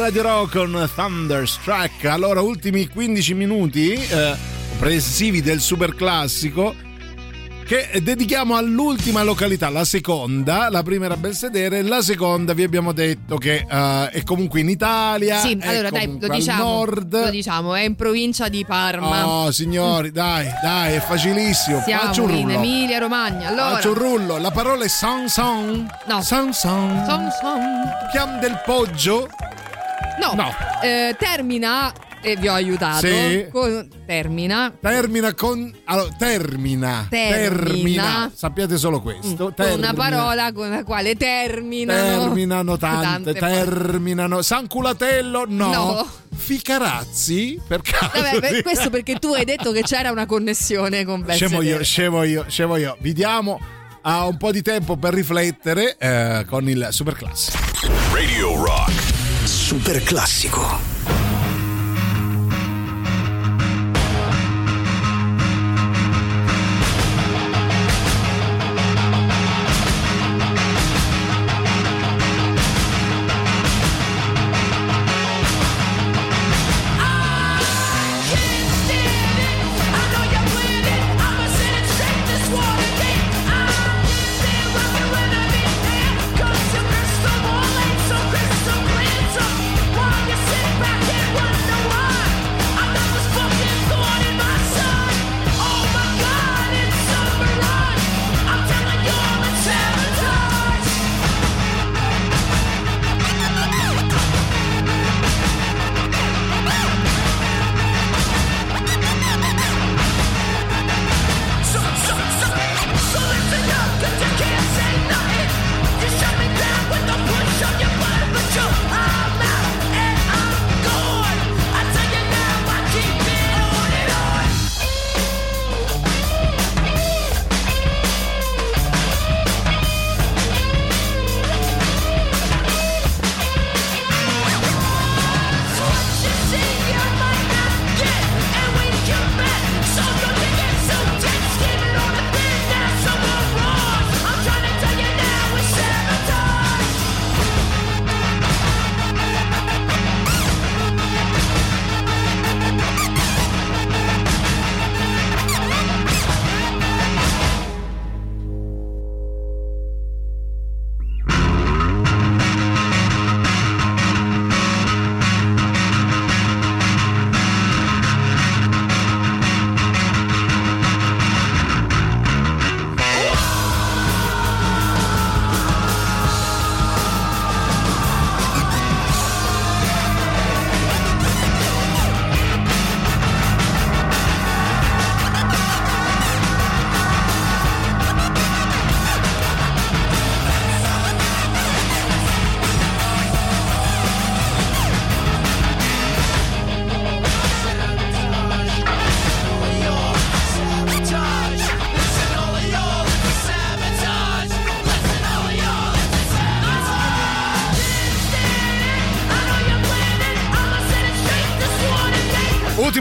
Radio Rock con Thunderstruck. Allora, ultimi 15 minuti eh, presivi del super classico che dedichiamo all'ultima località, la seconda. La prima era Belsedere, la seconda vi abbiamo detto che eh, è comunque in Italia. Sì, è allora dai, lo diciamo, nord. lo diciamo, è in provincia di Parma. Oh, signori, dai, dai, è facilissimo. Faccio Siamo un in rullo. Emilia Romagna. Allora, Faccio un rullo. La parola è sanson. No. Sanson. Son, son. Chiam del poggio. No, No. eh, termina e vi ho aiutato. Sì. con- termina Termina con. Allora, termina. Termina. Sappiate solo questo. con Termina. una parola con la quale terminano. Terminano tante, tante terminano. Sanculatello, no. No. Ficarazzi, per caso. Vabbè, beh, questo perché tu hai detto che c'era una connessione con Belvedere. Scemo io, scemo io, scemo io. Vi diamo ah, un po' di tempo per riflettere eh, con il super classico. Radio Rock. Super classico.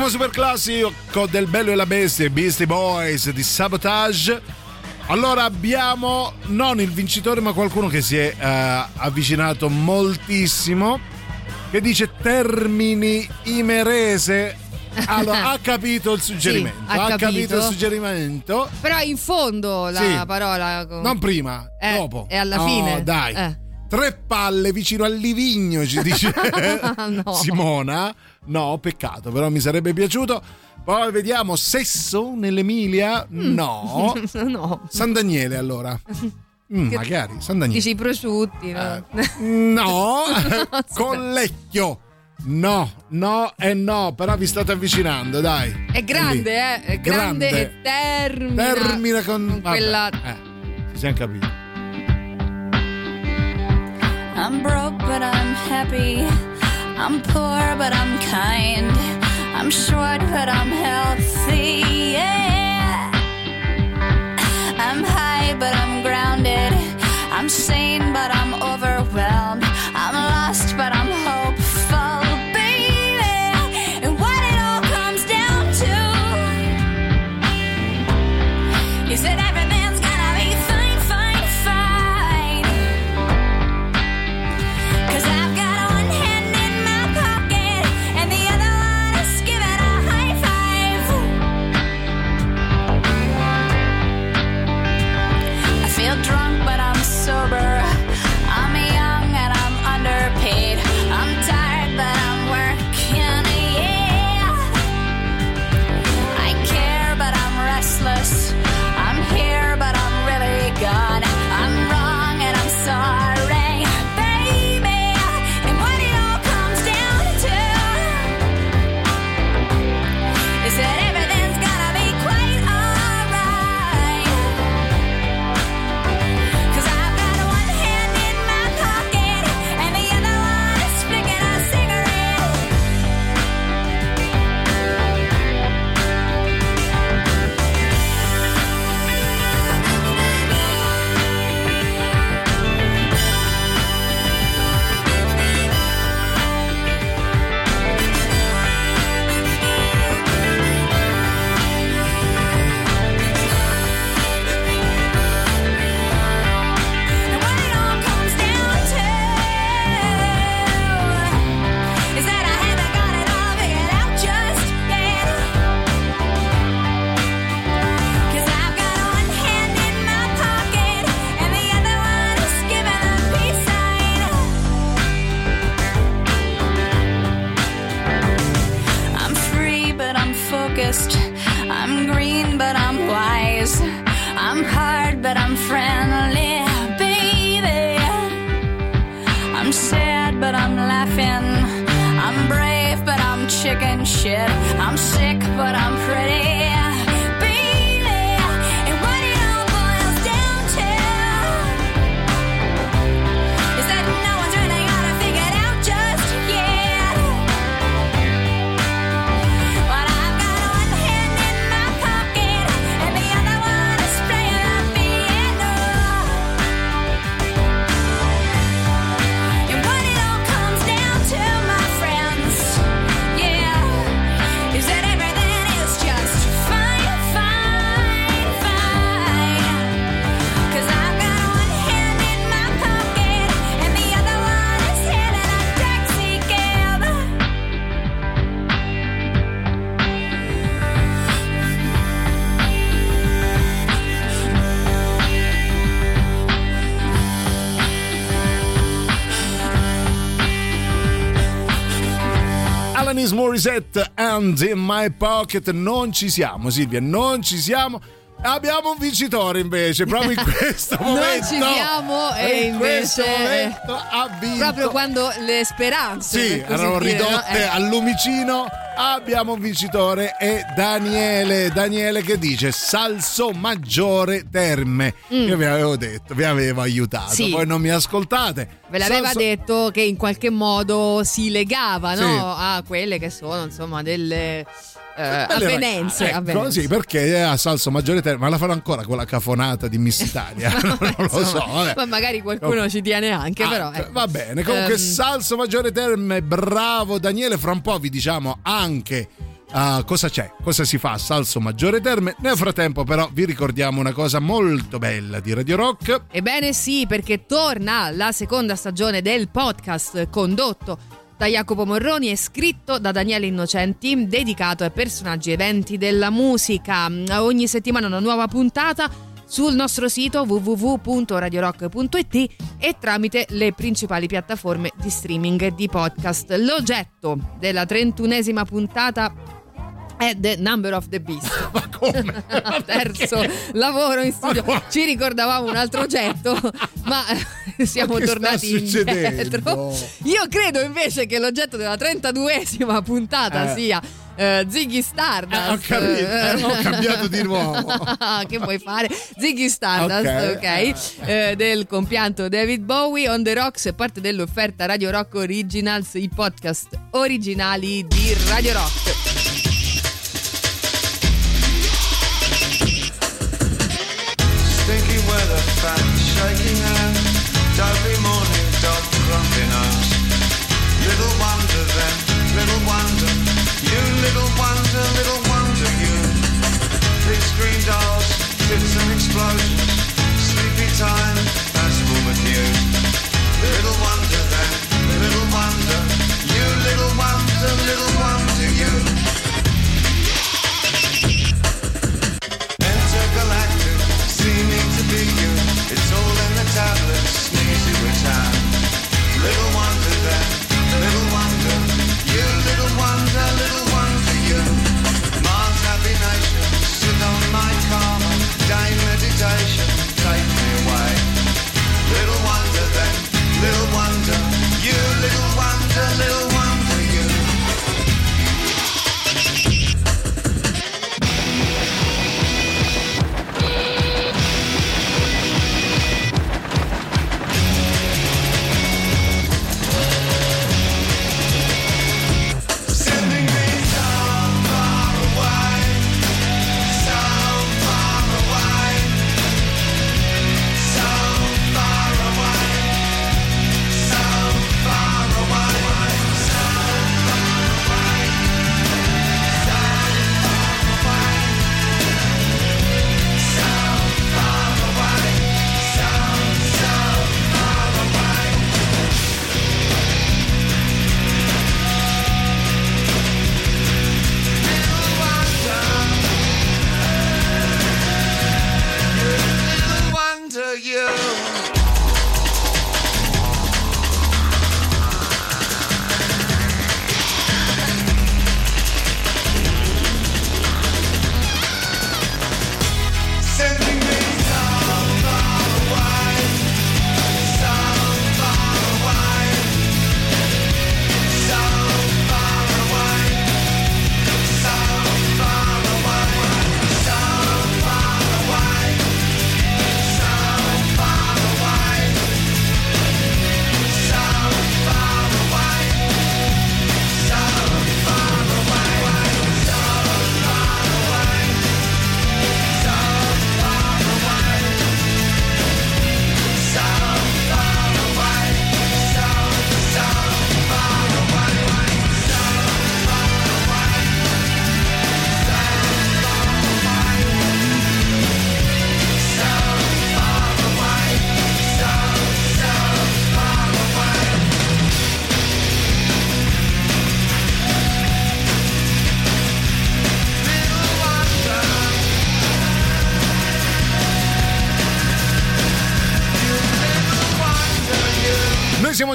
Ultimo super classico del Bello e la Bestia, Beastie Boys di Sabotage. Allora abbiamo non il vincitore, ma qualcuno che si è eh, avvicinato moltissimo. Che dice Termini Imerese. Allora, ha capito il suggerimento. Sì, ha capito. capito. il suggerimento. Però in fondo la Sì. parola. con- Non prima, Eh, dopo. E alla No, fine. Dai. Eh. Tre palle vicino al livigno, ci dice No. Simona. No, peccato, però mi sarebbe piaciuto. Poi vediamo Sesso nell'Emilia. No. no. San Daniele allora. Mm, magari, San Daniele. Dici i prosciutti, no? No, Collecchio. No, no e no, però vi state avvicinando, dai. È grande, eh? È grande, Grande. e termina. Termina con, vabbè, quella- eh, ci siamo capiti. I'm broke, but I'm happy. I'm poor, but I'm kind. I'm short, but I'm healthy. Yeah. I'm high, but I'm grounded. I'm sane, but I'm overwhelmed. And in my pocket non ci siamo Silvia non ci siamo abbiamo un vincitore invece proprio in questo Non momento ci siamo e invece momento proprio quando le speranze sì erano dire, no? ridotte Eh. al lumicino abbiamo un vincitore è Daniele Daniele che dice Salso Maggiore Terme io vi avevo detto vi avevo aiutato Mm. Sì. poi non mi ascoltate Ve l'aveva Salso- detto che in qualche modo si legava no? Sì. a quelle che sono insomma delle eh, avvenenze. ecco, avvenenze. sì, perché a Salso Maggiore Terme, ma la farò ancora con la cafonata di Miss Italia. non lo so. Vabbè. ma magari qualcuno ci tiene anche, Ah, però. ecco. Va bene, comunque Ehm, Salso Maggiore Terme, bravo Daniele, fra un po' vi diciamo anche ah, cosa c'è, cosa si fa a Salso Maggiore Terme. Nel frattempo però vi ricordiamo una cosa molto bella di Radio Rock. Ebbene sì, perché torna la seconda stagione del podcast condotto da Jacopo Morroni e scritto da Daniele Innocenti, dedicato ai personaggi e eventi della musica. Ogni settimana una nuova puntata sul nostro sito www.radiorock.it e tramite le principali piattaforme di streaming di podcast. L'oggetto della trentunesima puntata è The Number of the Beast. Ma come? Terzo lavoro in studio. Ci ricordavamo un altro oggetto, ma siamo Ma tornati indietro. Io credo invece che l'oggetto della 32esima puntata Eh. sia eh, Ziggy Stardust. Eh, ho capito, eh, ho cambiato di nuovo. che vuoi fare? Ziggy Stardust, Ok. ok? Eh, del compianto David Bowie on the Rocks è parte dell'offerta Radio Rock Originals, i podcast originali di Radio Rock. It's an explosion.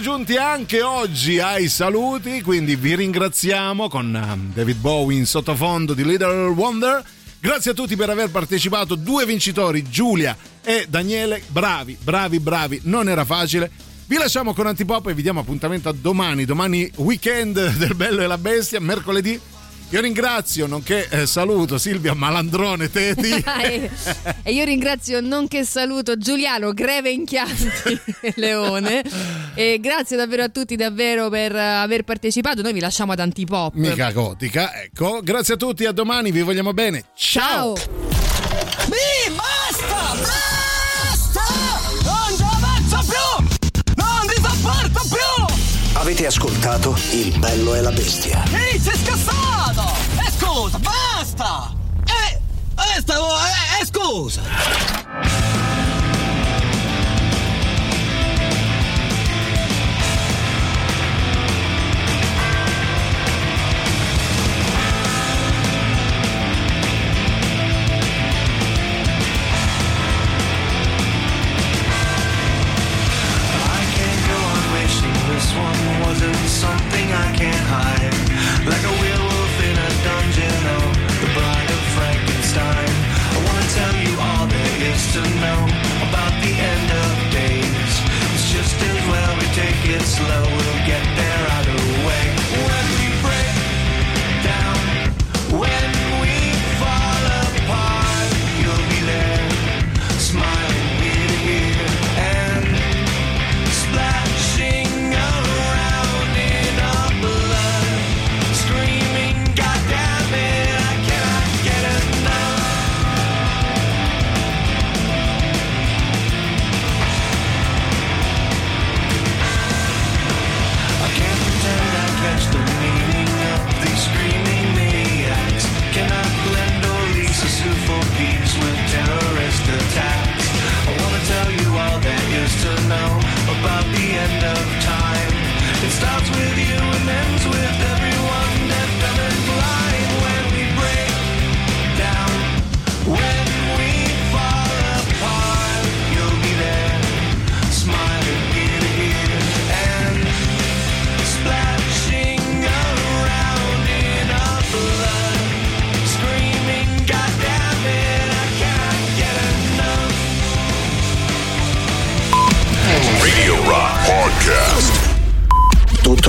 Siamo giunti anche oggi ai saluti, quindi vi ringraziamo con um, David Bowie in sottofondo di Little Wonder. Grazie a tutti per aver partecipato, due vincitori, Giulia e Daniele, bravi, bravi, bravi, non era facile. Vi lasciamo con Antipop e vi diamo appuntamento a domani, domani weekend del Bello e la Bestia, mercoledì. Io ringrazio, nonché eh, saluto Silvia Malandrone Teti. e, io ringrazio nonché saluto Giuliano Greve Inchianti Leone e grazie davvero a tutti davvero per eh, aver partecipato noi vi lasciamo ad Antipop Mica gotica, ecco. Grazie a tutti, a domani, vi vogliamo bene. Ciao! Mi basta! Basta! Non ci avanzo più! Non vi sopporto più! Avete ascoltato Il bello e la bestia. Ehi, sei scassato! E scusa, basta! Eh, eh, stavo, eh, eh, scusa! I can't go on wishing this one wasn't something I can't hide.